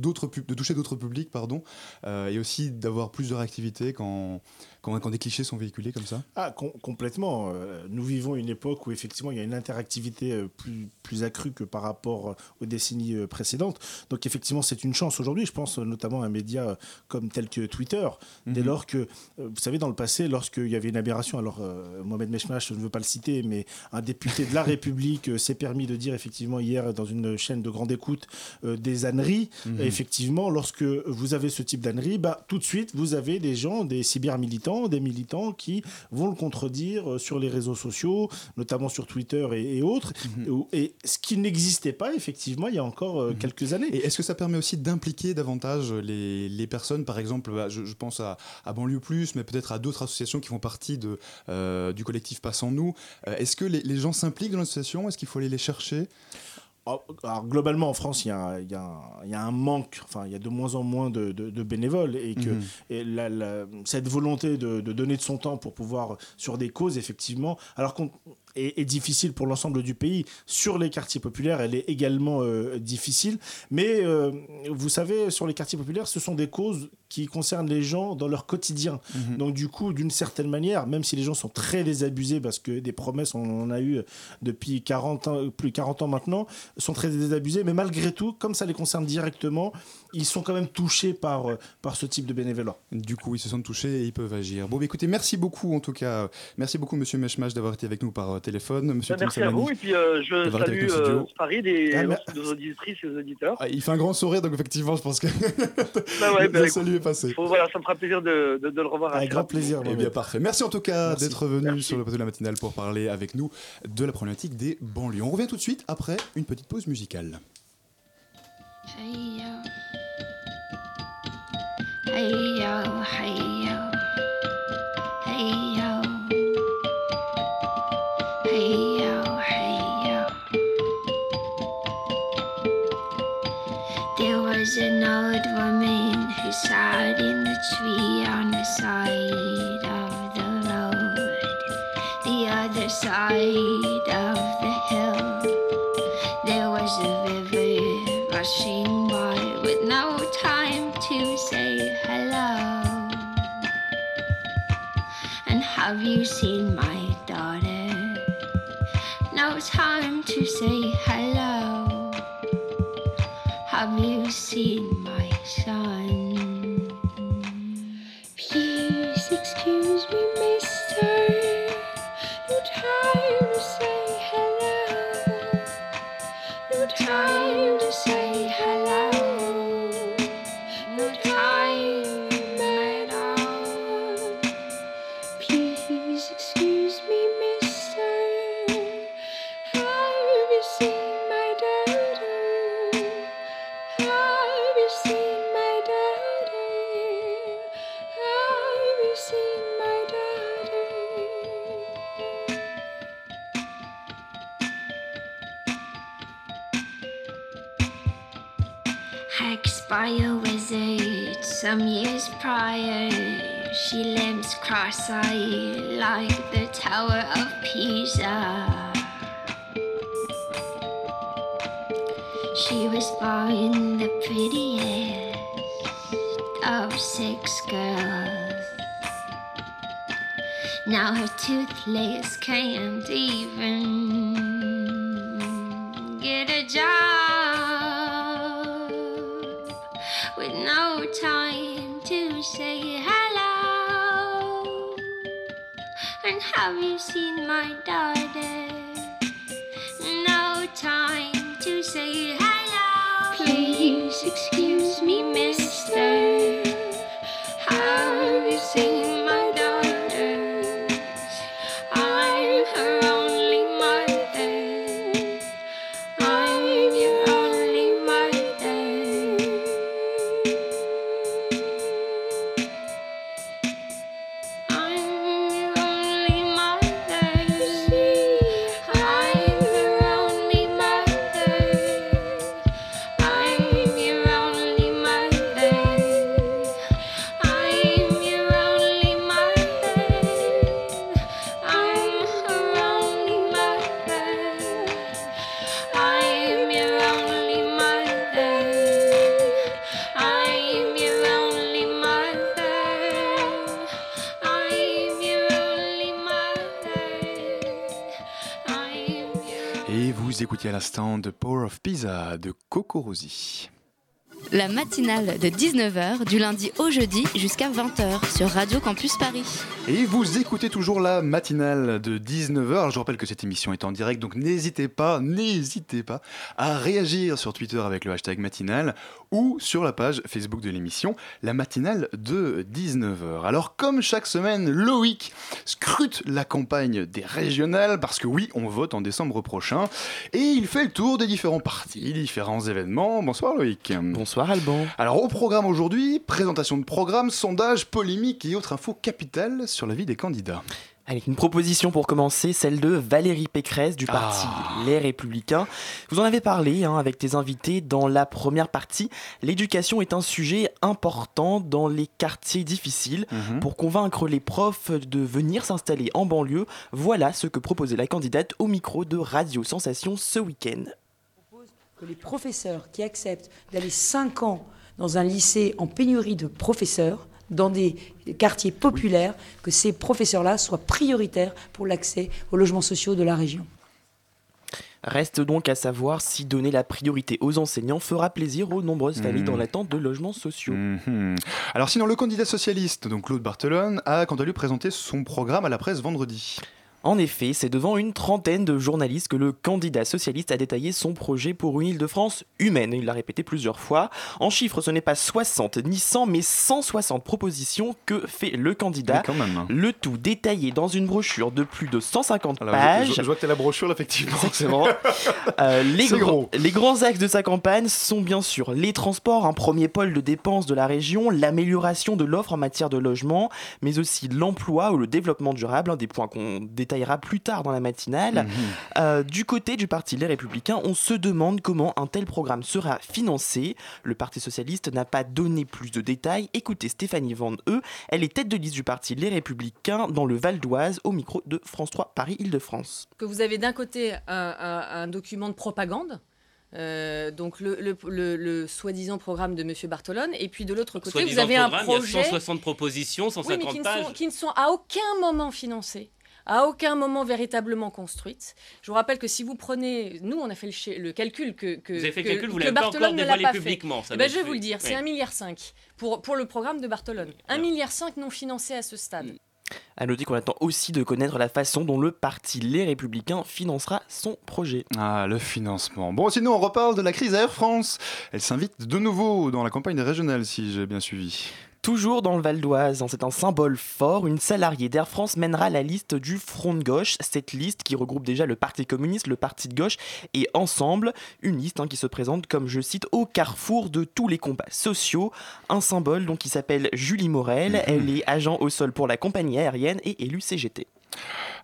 d'autres de toucher d'autres publics pardon et aussi d'avoir plus de réactivité quand, quand quand des clichés sont véhiculés comme ça Ah, com- complètement. Euh, nous vivons une époque où effectivement il y a une hyperactivité euh, plus, plus accrue que par rapport euh, aux décennies précédentes. Donc effectivement, c'est une chance aujourd'hui. Je pense notamment à un média comme tel que Twitter, dès Mhm. lors que, vous savez, dans le passé, lorsqu'il y avait une aberration, alors euh, Mohamed Meshmash, je ne veux pas le citer, mais un député de la République euh, s'est permis de dire effectivement hier dans une chaîne de grande écoute euh, des âneries. Mhm. Effectivement, lorsque vous avez ce type d'ânerie, bah, tout de suite, vous avez des gens, des cyber-militants, des militants qui vont le contredire euh, sur les réseaux sociaux, notamment sur Twitter et, et autres. Mhm. Et ce qui n'existait pas, effectivement, il y a encore euh, quelques années. Et est-ce que ça permet aussi d'impliquer davantage les, les personnes, par exemple, bah, je, je pense à, à Banlieue Plus, mais peut-être à d'autres associations qui font partie de, euh, du collectif Passons Nous. Est-ce que les, les gens s'impliquent dans l'association? Est-ce qu'il faut aller les chercher? Alors, alors, globalement, en France, il y, a il y a un- il y a un manque, enfin, il y a de moins en moins de, de- de bénévoles et que Mhm. et la- la- cette volonté de, de donner de son temps pour pouvoir, sur des causes, effectivement, alors qu'on est, est difficile pour l'ensemble du pays, sur les quartiers populaires, elle est également euh, difficile. Mais euh, vous savez, sur les quartiers populaires, ce sont des causes qui concernent les gens dans leur quotidien. Mhm. Donc, du coup, d'une certaine manière, même si les gens sont très désabusés, parce que des promesses, on en a eu depuis 40 ans, plus de 40 ans maintenant, sont très désabusés, mais malgré tout, comme ça les concerne directement, ils sont quand même touchés par, euh, par ce type de bénévolat. Du coup, ils se sentent touchés et ils peuvent agir. Bon, bah, écoutez, merci beaucoup en tout cas. Merci beaucoup, monsieur Meshmash, d'avoir été avec nous par téléphone. Monsieur Bah, merci à vous et puis euh, je salue avec euh. Farid et Ah, vos auditrices et vos auditeurs. Ah, il fait un grand sourire, donc effectivement, je pense que Bah ouais, bah, le écoute, salut est passé. faut- voilà, ça me fera plaisir de, de- de le revoir. assez rapidement. Eh bien, parfait. Merci en tout cas d'être venu sur le plateau de la matinale pour parler avec nous de la problématique des banlieues. On revient tout de suite après une petite pause musicale. Hey yo. Hey yo, hey yo. Was an old woman who sat in the tree on the side of the road. The other side of the hill. There was a river rushing by with no time to say hello. And have you seen my daughter? No time to say hello. Have you seen my son? Please excuse me, mister. No time to say hello. No time to say toothless can't even get a job with no time to say hello. And have you seen my daughter? L'instant The Power of Pizza de Coco Rosie. La matinale de 19h du lundi au jeudi jusqu'à 20h sur Radio Campus Paris. Et vous écoutez toujours la matinale de 19h. Je rappelle que cette émission est en direct, donc n'hésitez pas, n'hésitez pas à réagir sur Twitter avec le hashtag matinale ou sur la page Facebook de l'émission, la matinale de 19h. Alors comme chaque semaine, Loïc scrute la campagne des régionales, parce que oui, on vote en décembre prochain, et il fait le tour des différents partis, différents événements. Bonsoir Loïc. Bonsoir Alban. Alors au programme aujourd'hui, présentation de programme, sondage, polémique et autres infos capitales sur la vie des candidats. Avec une proposition pour commencer, celle de Valérie Pécresse du parti Les Républicains. Vous en avez parlé hein, avec tes invités dans la première partie. L'éducation est un sujet important dans les quartiers difficiles. Pour convaincre les profs de venir s'installer en banlieue, voilà ce que proposait la candidate au micro de Radio Sensation ce week-end. que les professeurs qui acceptent d'aller 5 ans dans un lycée en pénurie de professeurs, dans des quartiers populaires, que ces professeurs-là soient prioritaires pour l'accès aux logements sociaux de la région. Reste donc à savoir si donner la priorité aux enseignants fera plaisir aux nombreuses familles Mhm. dans l'attente de logements sociaux. Mhm. Alors sinon, le candidat socialiste, donc Claude Barthelone, a quant à lui présenté son programme à la presse vendredi. En effet, c'est devant une trentaine de journalistes que le candidat socialiste a détaillé son projet pour une Île-de-France humaine. Il l'a répété plusieurs fois. En chiffres, ce n'est pas 60 ni 100, mais 160 propositions que fait le candidat. Oui, quand même. hein. Le tout détaillé dans une brochure de plus de 150 Alors, pages. je, je vois que tu la brochure, là, effectivement. Exactement. Euh, les, C'est gros- gros. les grands axes de sa campagne sont bien sûr les transports, un premier pôle de dépenses de la région, l'amélioration de l'offre en matière de logement, mais aussi l'emploi ou le développement durable, un des points qu'on détaillera plus tard dans la matinale. Mhm. Euh, du côté du Parti Les Républicains, on se demande comment un tel programme sera financé. Le Parti Socialiste n'a pas donné plus de détails. Écoutez Stéphanie Van E, elle est tête de liste du Parti Les Républicains dans le Val d'Oise au micro de France 3 Paris-Île-de-France. que vous avez d'un côté un, un- un document de propagande, euh, donc le, le- le- le soi-disant programme de M. Bartolone, et puis de l'autre côté, vous avez un programme, il y a projet 160 propositions, Oui, 150 mais qui ne, pages. sont, qui ne sont à aucun moment financées, à aucun moment véritablement construites. Je vous rappelle que si vous prenez, nous on a fait le, calcul que, que, Vous avez fait le calcul, vous l'avez pas encore ne l'a dévoilé pas fait. publiquement, ça Eh ben, je vais vous le dire, c'est Oui. 1,5 milliard pour, pour le programme de Bartolone. 1,5 milliard non financé à ce stade. À noter qu'on attend aussi de connaître la façon dont le parti Les Républicains financera son projet. Ah, le financement. Bon, sinon, on reparle de la crise à Air France. Elle s'invite de nouveau dans la campagne régionale, si j'ai bien suivi. Toujours dans le Val d'Oise, hein, c'est un symbole fort. Une salariée d'Air France mènera la liste du Front de gauche. Cette liste qui regroupe déjà le Parti communiste, le Parti de gauche et Ensemble. Une liste hein, qui se présente comme, je cite, au carrefour de tous les combats sociaux. Un symbole donc qui s'appelle Julie Morel. Elle est agent au sol pour la compagnie aérienne et élue CGT.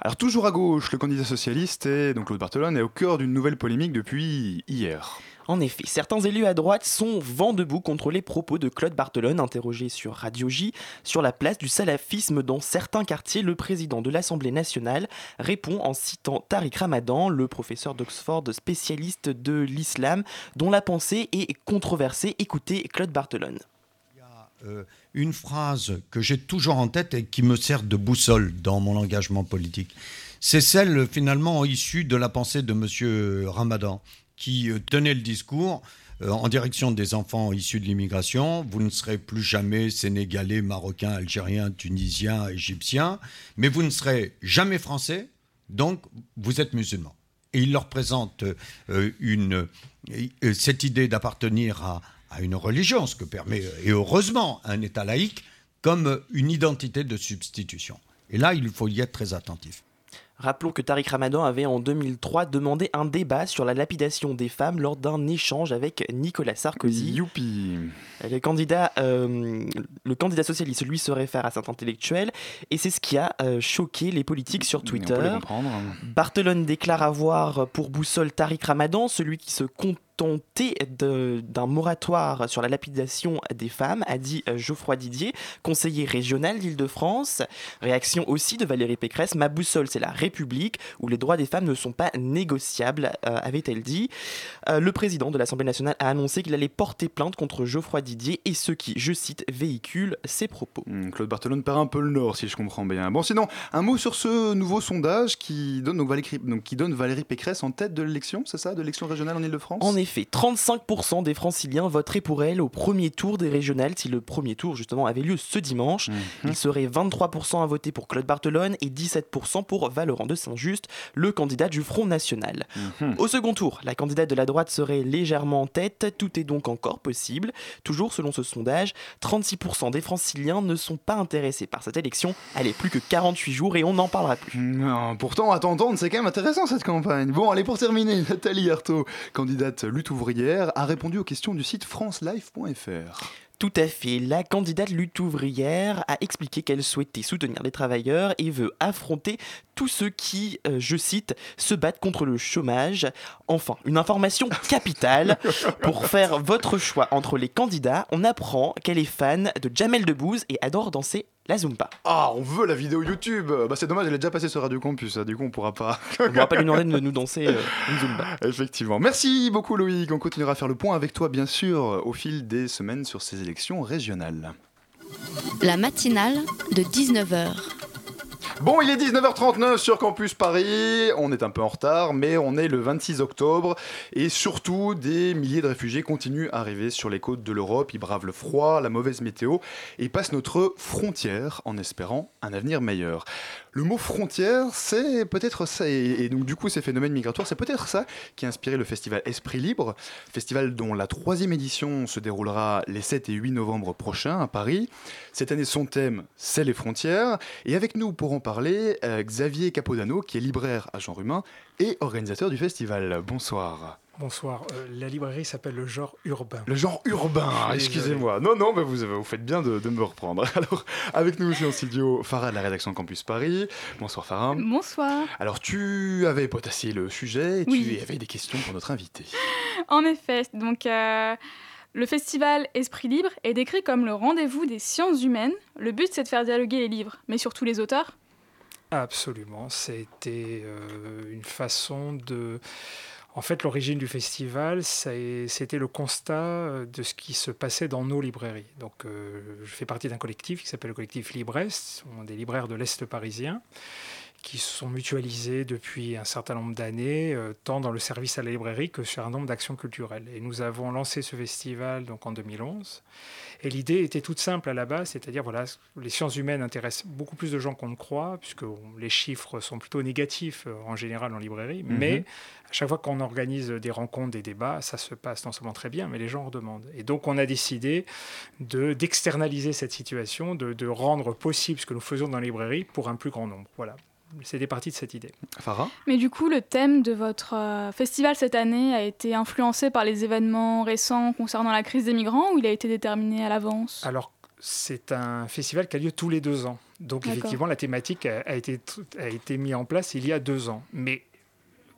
Alors, toujours à gauche, le candidat socialiste, et donc Claude Barthelone, est au cœur d'une nouvelle polémique depuis hier. En effet, certains élus à droite sont vent debout contre les propos de Claude Barthelone, interrogé sur Radio J, sur la place du salafisme dans certains quartiers. Le président de l'Assemblée nationale répond en citant Tariq Ramadan, le professeur d'Oxford spécialiste de l'islam, dont la pensée est controversée. Écoutez Claude Barthelone. euh, une phrase que j'ai toujours en tête et qui me sert de boussole dans mon engagement politique. C'est celle finalement issue de la pensée de M. Ramadan, qui euh, tenait le discours euh, en direction des enfants issus de l'immigration. Vous ne serez plus jamais sénégalais, marocain, algérien, tunisien, égyptien, mais vous ne serez jamais français, donc vous êtes musulman. Et il leur présente euh, cette idée d'appartenir à, à une religion, ce que permet, et heureusement, un État laïque, comme une identité de substitution. Et là, il faut y être très attentif. Rappelons que Tariq Ramadan avait en 2003 demandé un débat sur la lapidation des femmes lors d'un échange avec Nicolas Sarkozy. Youpi Le candidat, euh, le candidat socialiste, lui, se réfère à cet intellectuel et c'est ce qui a euh, choqué les politiques sur Twitter. Barthelone déclare avoir pour boussole Tariq Ramadan, celui qui se contentait de- d'un moratoire sur la lapidation des femmes, a dit euh, Geoffroy Didier, conseiller régional d'Île-de-France. Réaction aussi de Valérie Pécresse, ma boussole c'est la République où les droits des femmes ne sont pas négociables, euh, avait-elle dit. Euh, le président de l'Assemblée nationale a annoncé qu'il allait porter plainte contre Geoffroy Didier et ceux qui, je cite, véhiculent ses propos. Hmm, Claude Barthelone perd un peu le nord, si je comprends bien. Bon, sinon, un mot sur ce nouveau sondage qui donne, donc Valérie, donc, qui donne Valérie Pécresse en tête de l'élection, c'est ça, de l'élection régionale en effet, 35% des franciliens voteraient pour elle au premier tour des régionales si le premier tour justement avait lieu ce dimanche. Mhm. Il serait 23% à voter pour Claude Barthelone et 17% pour Valorant de Saint-Just, le candidat du Front National. Mhm. Au second tour, la candidate de la droite serait légèrement en tête, tout est donc encore possible. Toujours selon ce sondage, 36% des franciliens ne sont pas intéressés par cette élection. Elle est plus que 48 jours et on n'en parlera plus. Non, pourtant, à t'entendre, c'est quand même intéressant cette campagne. Bon, allez, pour terminer, Nathalie Arthaud, candidate lutte ouvrière, a répondu aux questions du site francelife.fr. Tout à fait. La candidate lutte ouvrière a expliqué qu'elle souhaitait soutenir les travailleurs et veut affronter tous ceux qui, euh, je cite, se battent contre le chômage. Enfin, une information capitale. Pour faire votre choix entre les candidats, on apprend qu'elle est fan de Jamel Debbouze et adore danser la Zumba. Ah, on veut la vidéo YouTube Bah c'est dommage, elle est déjà passée sur Radio Campus, ça, du coup on pourra pas... On pourra pas lui demander de nous danser euh, une Zumba. Effectivement. Merci beaucoup Loïc, on continuera à faire le point avec toi bien sûr au fil des semaines sur ces élections régionales. La matinale de 19h. Bon, il est 19h39 sur Campus Paris. On est un peu en retard, mais on est le 26 octobre. Et surtout, des milliers de réfugiés continuent à arriver sur les côtes de l'Europe. Ils bravent le froid, la mauvaise météo et passent notre frontière en espérant un avenir meilleur. Le mot frontière, c'est peut-être ça. Et, donc, du coup, ces phénomènes migratoires, c'est peut-être ça qui a inspiré le festival Esprit Libre. Festival dont la troisième édition se déroulera les 7 et 8 novembre prochains à Paris. Cette année, son thème, c'est les frontières. Et avec nous pour en parler, euh, Xavier Capodano, qui est libraire à Jean Rumain et organisateur du festival. Bonsoir. Bonsoir. Euh, la librairie s'appelle le genre urbain. Le genre urbain, excusez-moi. Non, non, mais vous, vous faites bien de, de me reprendre. Alors, avec nous aussi en studio, Farah de la rédaction Campus Paris. Bonsoir Farah. Bonsoir. Alors, tu avais potassé le sujet et Oui. tu avais des questions pour notre invité. En effet, donc euh, le festival Esprit Libre est décrit comme le rendez-vous des sciences humaines. Le but, c'est de faire dialoguer les livres, mais surtout les auteurs. Absolument. C'était euh, une façon de. En fait, l'origine du festival, est- c'était le constat euh, de ce qui se passait dans nos librairies. Donc, euh, je fais partie d'un collectif qui s'appelle le collectif Librest, ce sont des libraires de l'Est parisien qui se sont mutualisés depuis un certain nombre d'années, euh, tant dans le service à la librairie que sur un nombre d'actions culturelles. Et nous avons lancé ce festival donc en 2011. Et l'idée était toute simple à la base, c'est-à-dire voilà, les sciences humaines intéressent beaucoup plus de gens qu'on ne croit, puisque les chiffres sont plutôt négatifs euh, en général en librairie. Mhm. Mais à chaque fois qu'on organise des rencontres, des débats, ça se passe non seulement très bien, mais les gens en demandent. Et donc on a décidé de d'externaliser cette situation, de, de rendre possible ce que nous faisons dans la librairie pour un plus grand nombre. Voilà. C'était parti de cette idée. Farah Mais du coup, le thème de votre euh, festival cette année a été influencé par les événements récents concernant la crise des migrants ou il a été déterminé à l'avance? Alors, c'est un festival qui a lieu tous les deux ans. Donc, effectivement, la thématique a, a été, a été mise en place il y a deux ans. Mais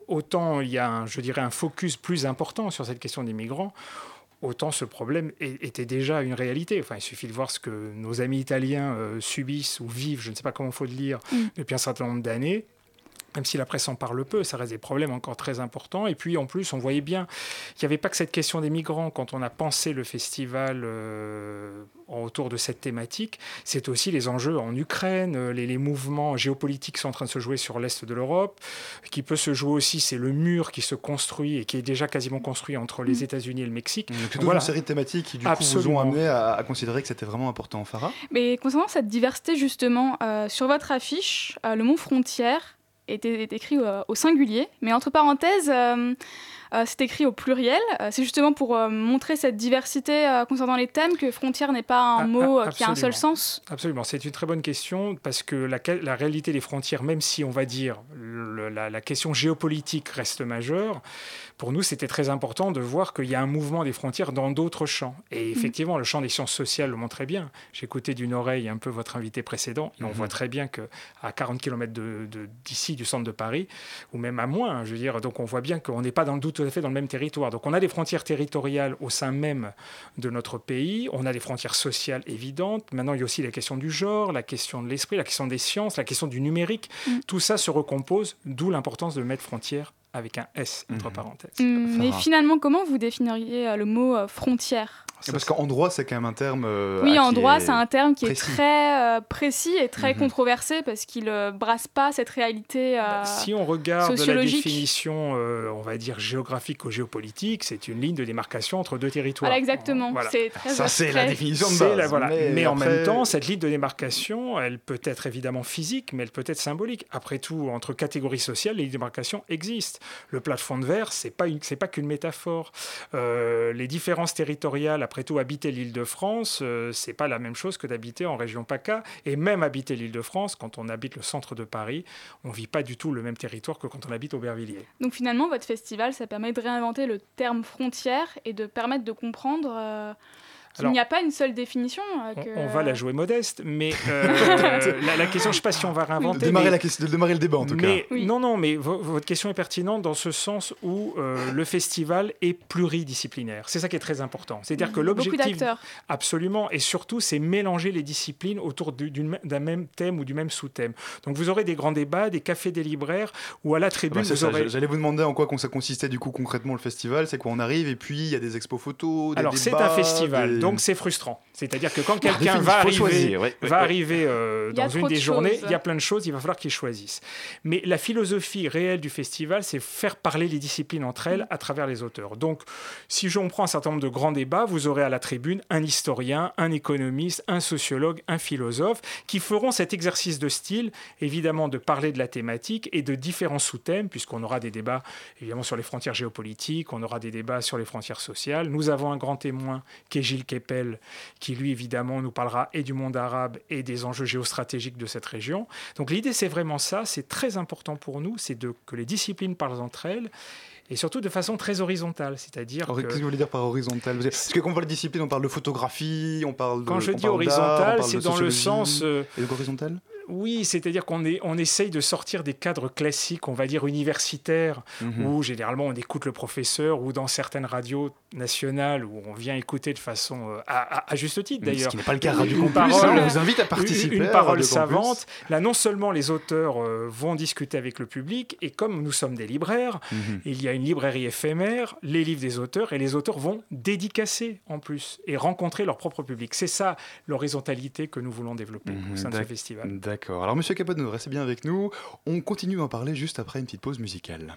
autant il y a, un, je dirais, un focus plus important sur cette question des migrants, autant ce problème était déjà une réalité. Enfin, il suffit de voir ce que nos amis italiens euh, subissent ou vivent, je ne sais pas comment il faut le dire, Mm. depuis un certain nombre d'années. Même si la presse en parle peu, ça reste des problèmes encore très importants. Et puis en plus, on voyait bien qu'il n'y avait pas que cette question des migrants quand on a pensé le festival euh, autour de cette thématique. C'est aussi les enjeux en Ukraine, euh, les, les mouvements géopolitiques qui sont en train de se jouer sur l'est de l'Europe. Qui peut se jouer aussi, c'est le mur qui se construit et qui est déjà quasiment construit entre les Mm. États-Unis et le Mexique. Donc, toute Voilà. une série de thématiques qui, du coup, vous ont amené à, à considérer que c'était vraiment important. Farah? Mais concernant cette diversité, justement, euh, sur votre affiche, euh, le mot frontière était, écrit euh, au singulier, mais entre parenthèses, euh, euh, c'est écrit au pluriel. Euh, c'est justement pour montrer cette diversité concernant les thèmes que frontière n'est pas un Ah, mot ah, qui a un seul sens. Absolument, c'est une très bonne question parce que la, réalité des frontières, même si on va dire le- la, la question géopolitique reste majeure, pour nous, c'était très important de voir qu'il y a un mouvement des frontières dans d'autres champs. Et effectivement, le champ des sciences sociales le montrait bien. J'écoutais d'une oreille un peu votre invité précédent, et on Mhm. voit très bien que à 40 km de- de- d'ici, du centre de Paris, ou même à moins, hein, je veux dire, donc on voit bien qu'on n'est pas dans le doute tout à fait dans le même territoire. Donc on a des frontières territoriales au sein même de notre pays, on a des frontières sociales évidentes. Maintenant, il y a aussi la question du genre, la question de l'esprit, la question des sciences, la question du numérique. Tout ça se recompose, d'où l'importance de mettre frontières avec un S entre parenthèses. Hum, mais finalement, comment vous définiriez euh, le mot euh, Parce qu'en droit, c'est quand même un terme. euh, Oui, en droit, est c'est un terme qui précis. est très euh, précis et très Mhm. controversé parce qu'il ne brasse pas cette réalité euh, Bah, Si on regarde la définition, euh, on va dire géographique ou géopolitique, c'est une ligne de démarcation entre deux territoires. Voilà, exactement. Voilà. C'est très Ça, c'est la définition de base. la- voilà. Mais Mais, en même temps, cette ligne de démarcation, elle peut être évidemment physique, mais elle peut être symbolique. Après tout, entre catégories sociales, les lignes de démarcation existent. Le plafond de verre, c'est pas une- pas qu'une métaphore. Euh, les différences territoriales, après tout, habiter l'Île-de-France, euh, c'est pas la même chose que d'habiter en région PACA. Et même habiter l'Île-de-France, quand on habite le centre de Paris, on vit pas du tout le même territoire que quand on habite Aubervilliers. Donc finalement, votre festival, ça permet de réinventer le terme frontière et de permettre de comprendre euh, Alors, n'y a pas une seule définition. euh, On, que- on va la jouer modeste, mais euh, la, la question, je ne sais pas si on va De réinventer. démarrer, mais- la question, de démarrer le débat en tout mais cas. non, non, mais vo- votre question est pertinente dans ce sens où euh, le festival est pluridisciplinaire. C'est ça qui est très important. C'est-à-dire que Mhm. Beaucoup l'objectif, d'acteurs. absolument, et surtout, c'est mélanger les disciplines autour d'un même thème ou du même sous-thème. Donc vous aurez des grands débats, des cafés des libraires, ou à la Ah tribune, bah, vous ça, aurez. J'allais vous demander en quoi ça consistait du coup concrètement le festival. C'est quoi On arrive? Et puis il y a des expos photos. Des Alors c'est un festival, des- donc c'est frustrant. C'est-à-dire que quand Par quelqu'un va arriver, choisir, ouais, ouais, va ouais. arriver euh, dans une de des journées, il y a plein de choses, il va falloir qu'il choisisse. Mais la philosophie réelle du festival, c'est faire parler les disciplines entre elles à travers les auteurs. Donc si je- on prend un certain nombre de grands débats, vous aurez à la tribune un historien, un économiste, un sociologue, un philosophe, qui feront cet exercice de style, évidemment de parler de la thématique et de différents sous-thèmes, puisqu'on aura des débats évidemment sur les frontières géopolitiques, on aura des débats sur les frontières sociales. Nous avons un grand témoin qui est Gilles Kepel, qui lui évidemment nous parlera et du monde arabe et des enjeux géostratégiques de cette région. Donc l'idée c'est vraiment ça, c'est très important pour nous, c'est de, que les disciplines parlent entre elles et surtout de façon très horizontale, c'est-à-dire. Qu'est-ce que vous voulez dire par horizontal? Parce que quand on parle de discipline, on parle de photographie, on parle de. Quand je dis parle d'art, on horizontal, parle c'est dans le sens... euh, Et donc horizontal? Oui, c'est-à-dire qu'on on essaye de sortir des cadres classiques, on va dire universitaires, Mhm. où généralement on écoute le professeur, ou dans certaines radios nationales où on vient écouter de façon euh, à, à- à juste titre Ce qui d'ailleurs. n'est pas le cas à Radio Une Campus, parole- hein, on vous invite à une- participer Une, à parole savante. Là, non seulement les auteurs euh, vont discuter avec le public, et comme nous sommes des libraires, Mhm. il y a une librairie éphémère, les livres des auteurs, et les auteurs vont dédicacer en plus et rencontrer leur propre public. C'est ça l'horizontalité que nous voulons développer au sein de ce festival. D'accord. Alors, monsieur Capote, restez bien avec nous. On continue à en parler juste après une petite pause musicale.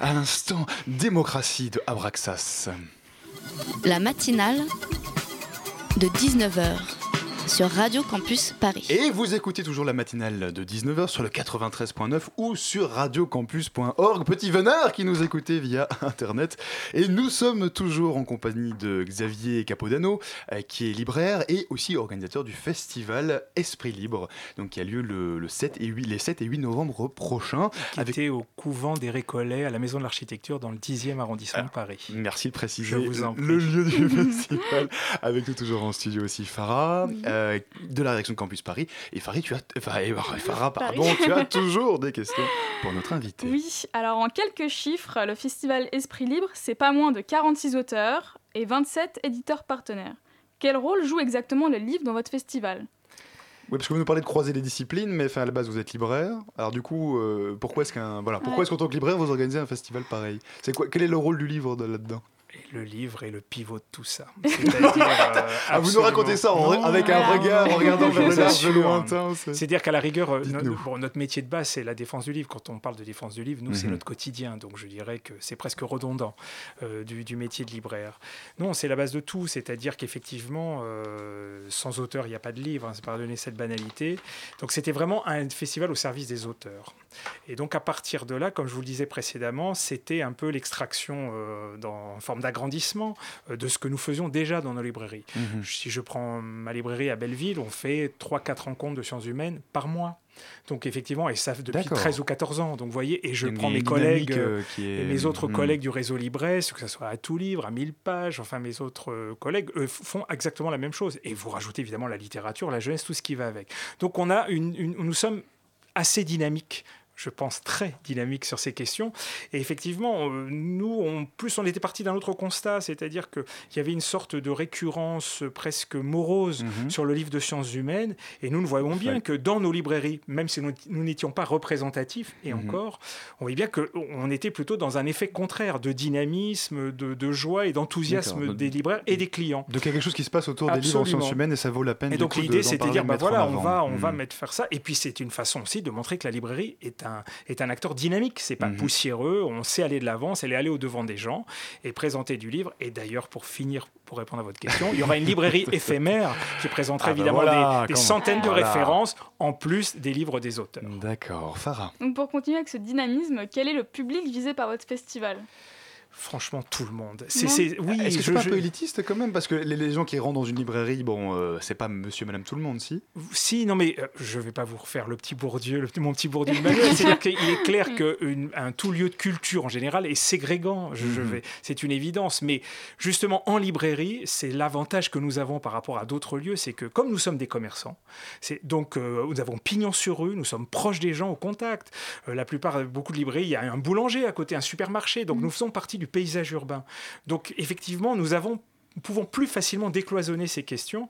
à l'instant Démocratie de Abraxas. La matinale de 19h sur Radio Campus Paris. Et vous écoutez toujours la matinale de 19h sur le 93.9 ou sur radiocampus.org. Petit venard qui nous écoutait via Internet. Et nous sommes toujours en compagnie de Xavier Capodano, euh, qui est libraire et aussi organisateur du festival Esprit Libre, donc qui a lieu le, le 7 et 8, les 7 et 8 novembre prochains. Qui était au couvent des Récollets à la Maison de l'Architecture dans le 10e arrondissement de Paris. Merci de préciser Je vous en prie. le lieu du festival. Avec nous toujours en studio aussi Farah, euh, de la rédaction de Campus Paris. Et Farah, tu as, enfin, et Farah, pardon, tu as toujours des questions pour notre invité. Oui, alors en quelques chiffres, le festival Esprit Libre, c'est pas moins de 46 auteurs et 27 éditeurs partenaires. Quel rôle joue exactement le livre dans votre festival? Oui, parce que vous nous parlez de croiser les disciplines, mais enfin, à la base vous êtes libraire. Alors du coup, euh, pourquoi est-ce qu'un voilà, pourquoi Ouais. est-ce qu'en tant que libraire vous organisez un festival pareil? C'est quoi Quel est le rôle du livre de- là-dedans? Le livre est le pivot de tout ça. Euh, Ah, vous nous racontez ça en- avec un regard, en regardant vers le large lointain, c'est- C'est-à-dire qu'à la rigueur, euh, Dites-nous. no- bon, notre métier de base, c'est la défense du livre. Quand on parle de défense du livre, nous, c'est Mhm. notre quotidien. Donc je dirais que c'est presque redondant euh, du, du métier de libraire. Non, c'est la base de tout. C'est-à-dire qu'effectivement, euh, sans auteur, il n'y a pas de livre. Hein, c'est pardonner cette banalité. Donc c'était vraiment un festival au service des auteurs. Et donc à partir de là, comme je vous le disais précédemment, c'était un peu l'extraction dans- en forme d'agrandissement euh, de ce que nous faisions déjà dans nos librairies. Mhm. Si je prends ma librairie à Belleville, on fait 3-4 rencontres de sciences humaines par mois. Donc effectivement, et ça depuis D'accord. 13 ou 14 ans. Donc vous voyez, et je prends mes collègues, euh, qui est- et mes autres Mhm. collègues du réseau Libresse, que ce soit à tout livre, à 1000 pages, enfin mes autres euh, collègues eux, font exactement la même chose. Et vous rajoutez évidemment la littérature, la jeunesse, tout ce qui va avec. Donc on a une, une- nous sommes assez dynamiques je pense, très dynamique sur ces questions. Et effectivement, euh, nous, on, plus on était parti d'un autre constat, c'est-à-dire qu'il y avait une sorte de récurrence presque morose Mhm. sur le livre de sciences humaines. Et nous, nous voyons bien Ouais. que dans nos librairies, même si nous n'étions pas représentatifs, et Mhm. encore, on voyait bien qu'on était plutôt dans un effet contraire de dynamisme, de, de joie et d'enthousiasme des libraires et des clients. De quelque chose qui se passe autour des livres en sciences humaines et ça vaut la peine. Et donc l'idée, c'est de dire, bah voilà, on va, on va Mhm. mettre faire ça. Et puis c'est une façon aussi de montrer que la librairie est un, est un acteur dynamique. C'est pas Mhm. poussiéreux. On sait aller de l'avant, c'est aller au devant des gens et présenter du livre. Et d'ailleurs, pour finir, pour répondre à votre question, il y aura une librairie éphémère qui présentera Ah bah évidemment voilà, des, centaines de Voilà. références en plus des livres des auteurs. D'accord, Farah. Donc pour continuer avec ce dynamisme, quel est le public visé par votre festival? Franchement, tout le monde. C'est, c'est- oui, Est-ce que c'est je- pas un peu élitiste quand même Parce que les, les gens qui rentrent dans une librairie, bon, euh, c'est pas monsieur, madame, tout le monde, si? Si, non, mais euh, je vais pas vous refaire le petit Bourdieu, le, petit- mon petit Bourdieu. C'est-à-dire qu'il est clair qu'un tout lieu de culture en général est ségrégant. Je, je Mhm. vais, c'est une évidence. Mais justement, en librairie, c'est l'avantage que nous avons par rapport à d'autres lieux, c'est que comme nous sommes des commerçants, c'est donc euh, nous avons pignon sur rue, nous sommes proches des gens au contact. Euh, la plupart, beaucoup de librairies, il y a un boulanger à côté, un supermarché. Donc nous faisons partie du paysage urbain. Donc effectivement, nous avons nous pouvons plus facilement décloisonner ces questions.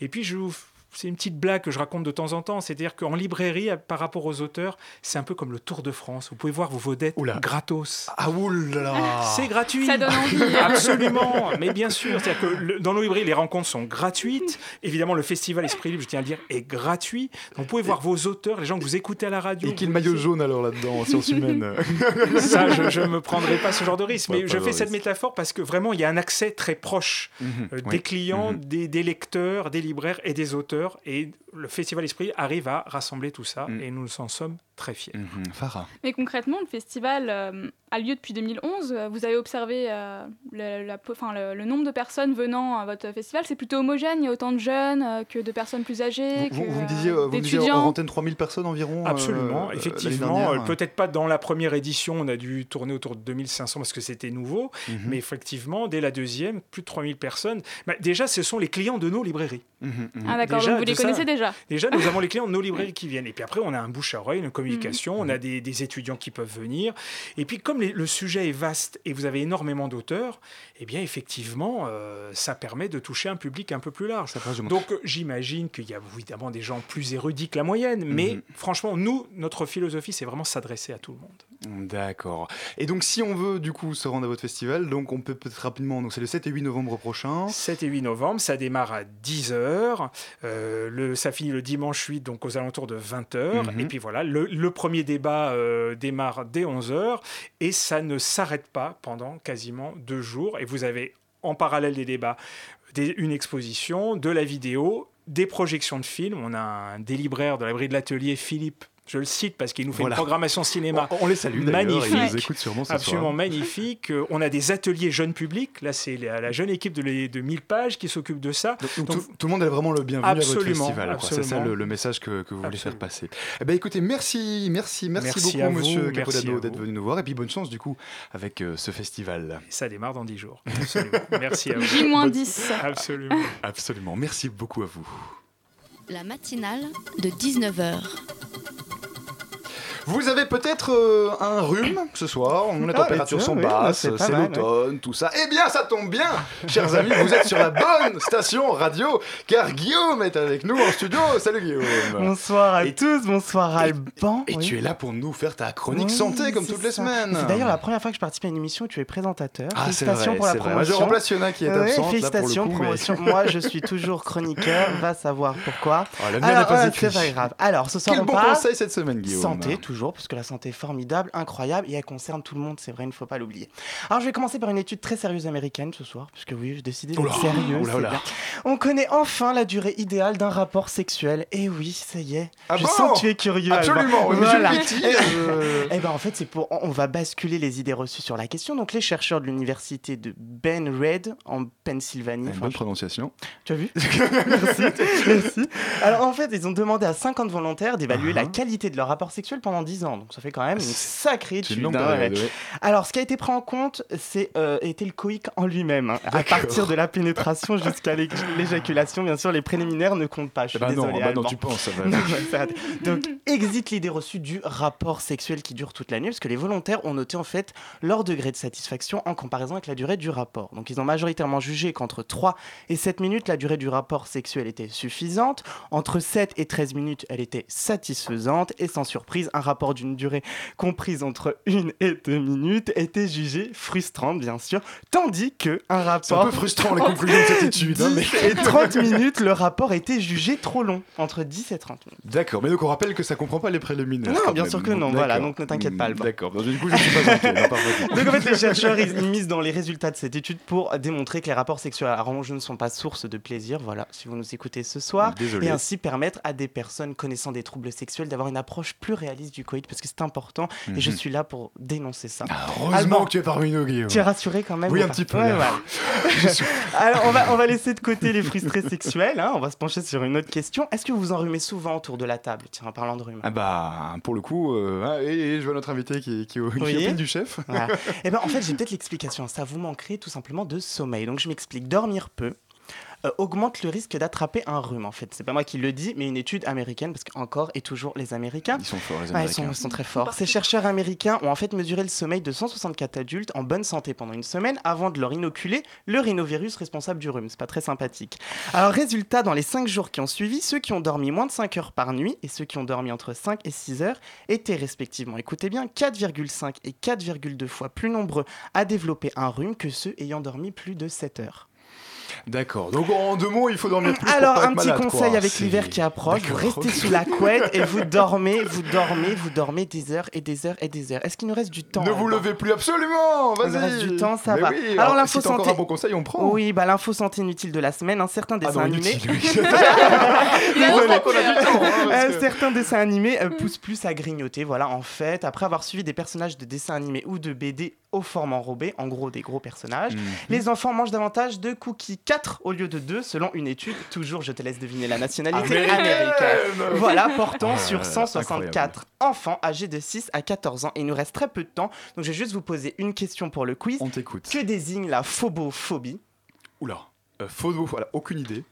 Et puis, je vous- c'est une petite blague que je raconte de temps en temps, c'est-à-dire qu'en librairie, par rapport aux auteurs, c'est un peu comme le Tour de France. Vous pouvez voir vos vedettes gratos. Ah oulala C'est gratuit. Ça donne envie. Absolument. Mais bien sûr, c'est-à-dire que le- dans nos librairies, les rencontres sont gratuites. Évidemment, le festival Esprit Libre, je tiens à le dire, est gratuit. Donc, vous pouvez voir vos auteurs, les gens que vous écoutez à la radio. Et qui le maillot jaune alors là-dedans, en sciences humaines Ça, je ne me prendrai pas ce genre de risque. Mais pas je fais cette risque. métaphore parce que vraiment, il y a un accès très proche Mhm, euh, oui. des clients, Mhm. des, des lecteurs, des libraires et des auteurs. Et le Festival Esprit arrive à rassembler tout ça Mhm. et nous en sommes très fiers. Farah. Mais concrètement, le festival euh, a lieu depuis 2011. Euh, Vous avez observé euh, le, la po- enfin, le, le nombre de personnes venant à votre festival. C'est plutôt homogène. Il y a autant de jeunes euh, que de personnes plus âgées. Vous, que, vous me disiez, euh, vous me disiez en antenne 3000 personnes environ Absolument, euh, effectivement. euh, Peut-être pas dans la première édition, on a dû tourner autour de 2500 parce que c'était nouveau, Mhm. mais effectivement, dès la deuxième, plus de 3000 personnes. Bah, déjà, ce sont les clients de nos librairies. Mhm, mhm. Ah d'accord, vous les ça- connaissez déjà. Déjà, nous avons les clients de nos librairies qui viennent. Et puis après, on a un bouche à oreille, une communication, Mhm. on a des, des étudiants qui peuvent venir. Et puis, comme les- le sujet est vaste et vous avez énormément d'auteurs, eh bien, effectivement, euh, ça permet de toucher un public un peu plus large. Donc, euh, j'imagine qu'il y a évidemment des gens plus érudits que la moyenne, mais Mhm. franchement, nous, notre philosophie, c'est vraiment s'adresser à tout le monde. D'accord. Et donc, si on veut du coup se rendre à votre festival, donc on peut peut-être rapidement. Donc, c'est le 7 et 8 novembre prochain. 7 et 8 novembre, ça démarre à 10h. le samedi ça finit le dimanche 8, donc aux alentours de 20h. Mhm. Et puis voilà, le, le premier débat euh, démarre dès 11h et ça ne s'arrête pas pendant quasiment deux jours. Et vous avez en parallèle des débats des- une exposition, de la vidéo, des projections de films. On a un des libraires de la bride de l'atelier, Philippe. Je le cite parce qu'il nous fait Voilà. une programmation cinéma On- on les salue magnifique, ils nous écoutent sûrement ce absolument soir. magnifique. Euh, On a des ateliers jeunes publics. Là, c'est la, la jeune équipe de, les- de 1000 pages qui s'occupe de ça. Donc, Donc, tout, tout le monde est vraiment le bienvenu à votre Absolument, festival. C'est ça absolument. le, le message que, que vous voulez faire passer. Eh ben, écoutez, merci, merci, merci, Merci beaucoup, vous, monsieur Capodano, d'être venu nous voir. Et puis bonne chance, du coup, avec euh, ce festival. ça démarre dans 10 jours. Absolument. Merci à vous. J-10. Absolument. Absolument. Merci beaucoup à vous. La matinale de 19h. Vous avez peut-être euh, un rhume ce soir, les Ah, températures sont oui, basses, c'est l'automne, tout ça. Eh bien, ça tombe bien, chers amis, vous êtes sur la bonne station radio, car Guillaume est avec nous en studio. Salut Guillaume. Bonsoir à tous, bonsoir Alban. Et Oui. tu es là pour nous faire ta chronique Oui, santé comme toutes les semaines. C'est d'ailleurs la première fois que je participe à une émission où tu es présentateur. Ah, c'est félicitations vrai, pour la c'est vrai. promotion. Je remplace Fiona qui est Ouais, absente, là, pour le Félicitations, coup, mais- promotion. Moi, je suis toujours chroniqueur, va savoir pourquoi. Ah, la mienne Alors, ouais, écrite. c'est pas grave. Alors, ce soir, Quel on bon parle conseil cette semaine, Guillaume. Santé, toujours, parce que la santé est formidable, incroyable, et elle concerne tout le monde, c'est vrai, il ne faut pas l'oublier. Alors, je vais commencer par une étude très sérieuse américaine ce soir, puisque oui, j'ai décidé d'être sérieux. On connaît enfin la durée idéale d'un rapport sexuel. Et oui, ça y est. Ah je bon sens que tu es curieux. Absolument, oui, mais je Voilà. pétille, Eh euh. eh ben en fait, c'est pour on va basculer les idées reçues sur la question. Donc les chercheurs de l'université de Ben Red en Pennsylvanie. Une bonne prononciation. tu as vu? Merci. Merci. Alors en fait, ils ont demandé à 50 volontaires d'évaluer la qualité de leur rapport sexuel pendant 10 ans. Donc ça fait quand même une sacrée étude. une hein, ouais. Alors ce qui a été pris en compte, c'est euh, était le coïc en lui-même. hein. À partir de la pénétration jusqu'à l'éj- l'éjaculation, bien sûr, les préliminaires ne comptent pas. Je suis Eh ben non, désolé. bah non, tu penses, ça va. Non, ouais, ça va. Donc, exit l'idée reçue du rapport sexuel qui dure toute la nuit, parce que les volontaires ont noté en fait leur degré de satisfaction en comparaison avec la durée du rapport. Donc, ils ont majoritairement jugé qu'entre 3 et 7 minutes, la durée du rapport sexuel était suffisante. Entre 7 et 13 minutes, elle était satisfaisante. Et sans surprise, un rapport d'une durée comprise entre 1 et 2 minutes était jugé frustrant, bien sûr. Tandis que un rapport. C'est un peu frustrant, les conclusions de cette étude, hein, 10 mais- et 30 minutes, le rapport était jugé trop long. Entre 10 et 30 minutes. D'accord, mais donc on rappelle que ça comprend pas les préliminaires. Non, bien même. sûr que non, voilà, donc ne t'inquiète pas. D'accord, donc du coup je suis pas inquiet. non. Donc en fait, les chercheurs, ils, ils misent dans les résultats de cette étude pour démontrer que les rapports sexuels arrangés ne sont pas source de plaisir. Voilà, si vous nous écoutez ce soir. Désolé. Et ainsi permettre à des personnes connaissant des troubles sexuels d'avoir une approche plus réaliste du coït, parce que c'est important. Et je Mhm. suis là pour dénoncer ça. Heureusement Alban, que tu es parmi nous, Guillaume. tu es rassuré quand même Oui, ou un petit peu. Ouais, suis- Alors, on va, on va laisser de côté les frustrés sexuels. hein, on va se pencher sur une autre question. Est-ce que vous enrhumez souvent autour de la table? Tiens, en parlant de rhume. Ah bah, pour le coup, euh, hein, et, et je vois notre invité qui, qui, qui est du chef. Voilà. Eh ben, en fait, j'ai peut-être l'explication. Ça vous manquerait tout simplement de sommeil. Donc, je m'explique. Dormir peu. Euh, augmente le risque d'attraper un rhume en fait. C'est pas moi qui le dis, mais une étude américaine, parce qu'encore et toujours les Américains. Ils sont forts, les Ouais, ils, Américains. sont, ils sont très forts. Ces chercheurs américains ont en fait mesuré le sommeil de 164 adultes en bonne santé pendant une semaine avant de leur inoculer le rhinovirus responsable du rhume. C'est pas très sympathique. Alors, résultat, dans les 5 jours qui ont suivi, ceux qui ont dormi moins de 5 heures par nuit et ceux qui ont dormi entre 5 et 6 heures étaient respectivement, écoutez bien, 4,5 et 4,2 fois plus nombreux à développer un rhume que ceux ayant dormi plus de 7 heures. D'accord, donc en deux mots, il faut dormir plus Alors, pour pas un être petit malade, conseil quoi. avec l'hiver qui approche, vous restez sous la couette et vous dormez, vous dormez, vous dormez des heures et des heures et des heures. Est-ce qu'il nous reste du temps Ne vous levez plus absolument, Il nous vas-y. reste du temps, ça Mais va. oui, alors alors, l'info si encore santé. un bon conseil, on prend. Oui, bah l'info santé inutile de la semaine, un certain Ah dessin non, animé. inutile, oui. Désolé. Heureusement qu'on a du temps, hein, parce Un que- certain dessin animé euh, pousse plus à grignoter. Voilà, en fait, après avoir suivi des personnages de dessins animés ou de BD aux formes enrobées, en gros des gros personnages, Mhm. les enfants mangent davantage de cookies 4 au lieu de 2 selon une étude. Toujours, je te laisse deviner la nationalité Américaine. américaine. Voilà, portant Ah, sur euh, 164 enfants âgés de 6 à 14 ans. Et il nous reste très peu de temps, donc je vais juste vous poser une question pour le quiz. On t'écoute. Que désigne la phobophobie? Oula, euh, photo, voilà, aucune idée.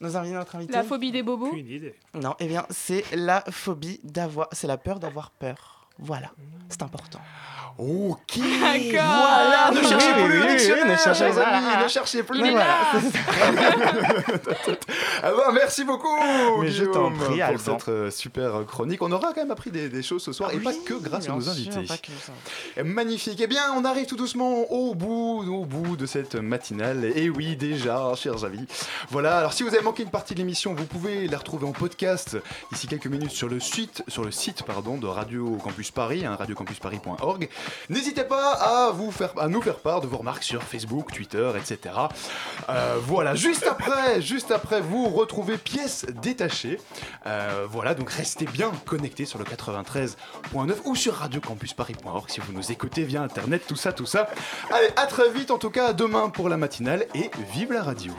Nos invités, notre invité? La phobie des bobos? Une idée. Non, eh bien, c'est la phobie d'avoir. C'est la peur d'avoir peur. Voilà, c'est important. Ok. D'accord. Voilà, ne cherchez Oui, plus oui, dictionnaire, oui, ne cherchez chers pas. amis, ne cherchez plus. Il est là. Ah bah, merci beaucoup, Mais je t'en prie, pour Alban. cette euh, super chronique. On aura quand même appris des, des choses ce soir, et pas que grâce à nos invités. Magnifique. Eh bien, on arrive tout doucement au bout, au bout de cette matinale. Et oui, déjà, chers amis. Voilà. Alors, si vous avez manqué une partie de l'émission, vous pouvez la retrouver en podcast d'ici quelques minutes sur le site, sur le site pardon, de Radio Paris, hein, radiocampusparis.org. N'hésitez pas à nous faire part de vos remarques sur Facebook, Twitter, etc. Euh, voilà. Juste après, juste après, vous retrouvez pièces détachées. Euh, voilà. Donc, restez bien connectés sur le 93.9 ou sur radiocampusparis.org si vous nous écoutez via Internet, tout ça, tout ça. Allez, à très vite en tout cas, à demain pour la matinale et vive la radio.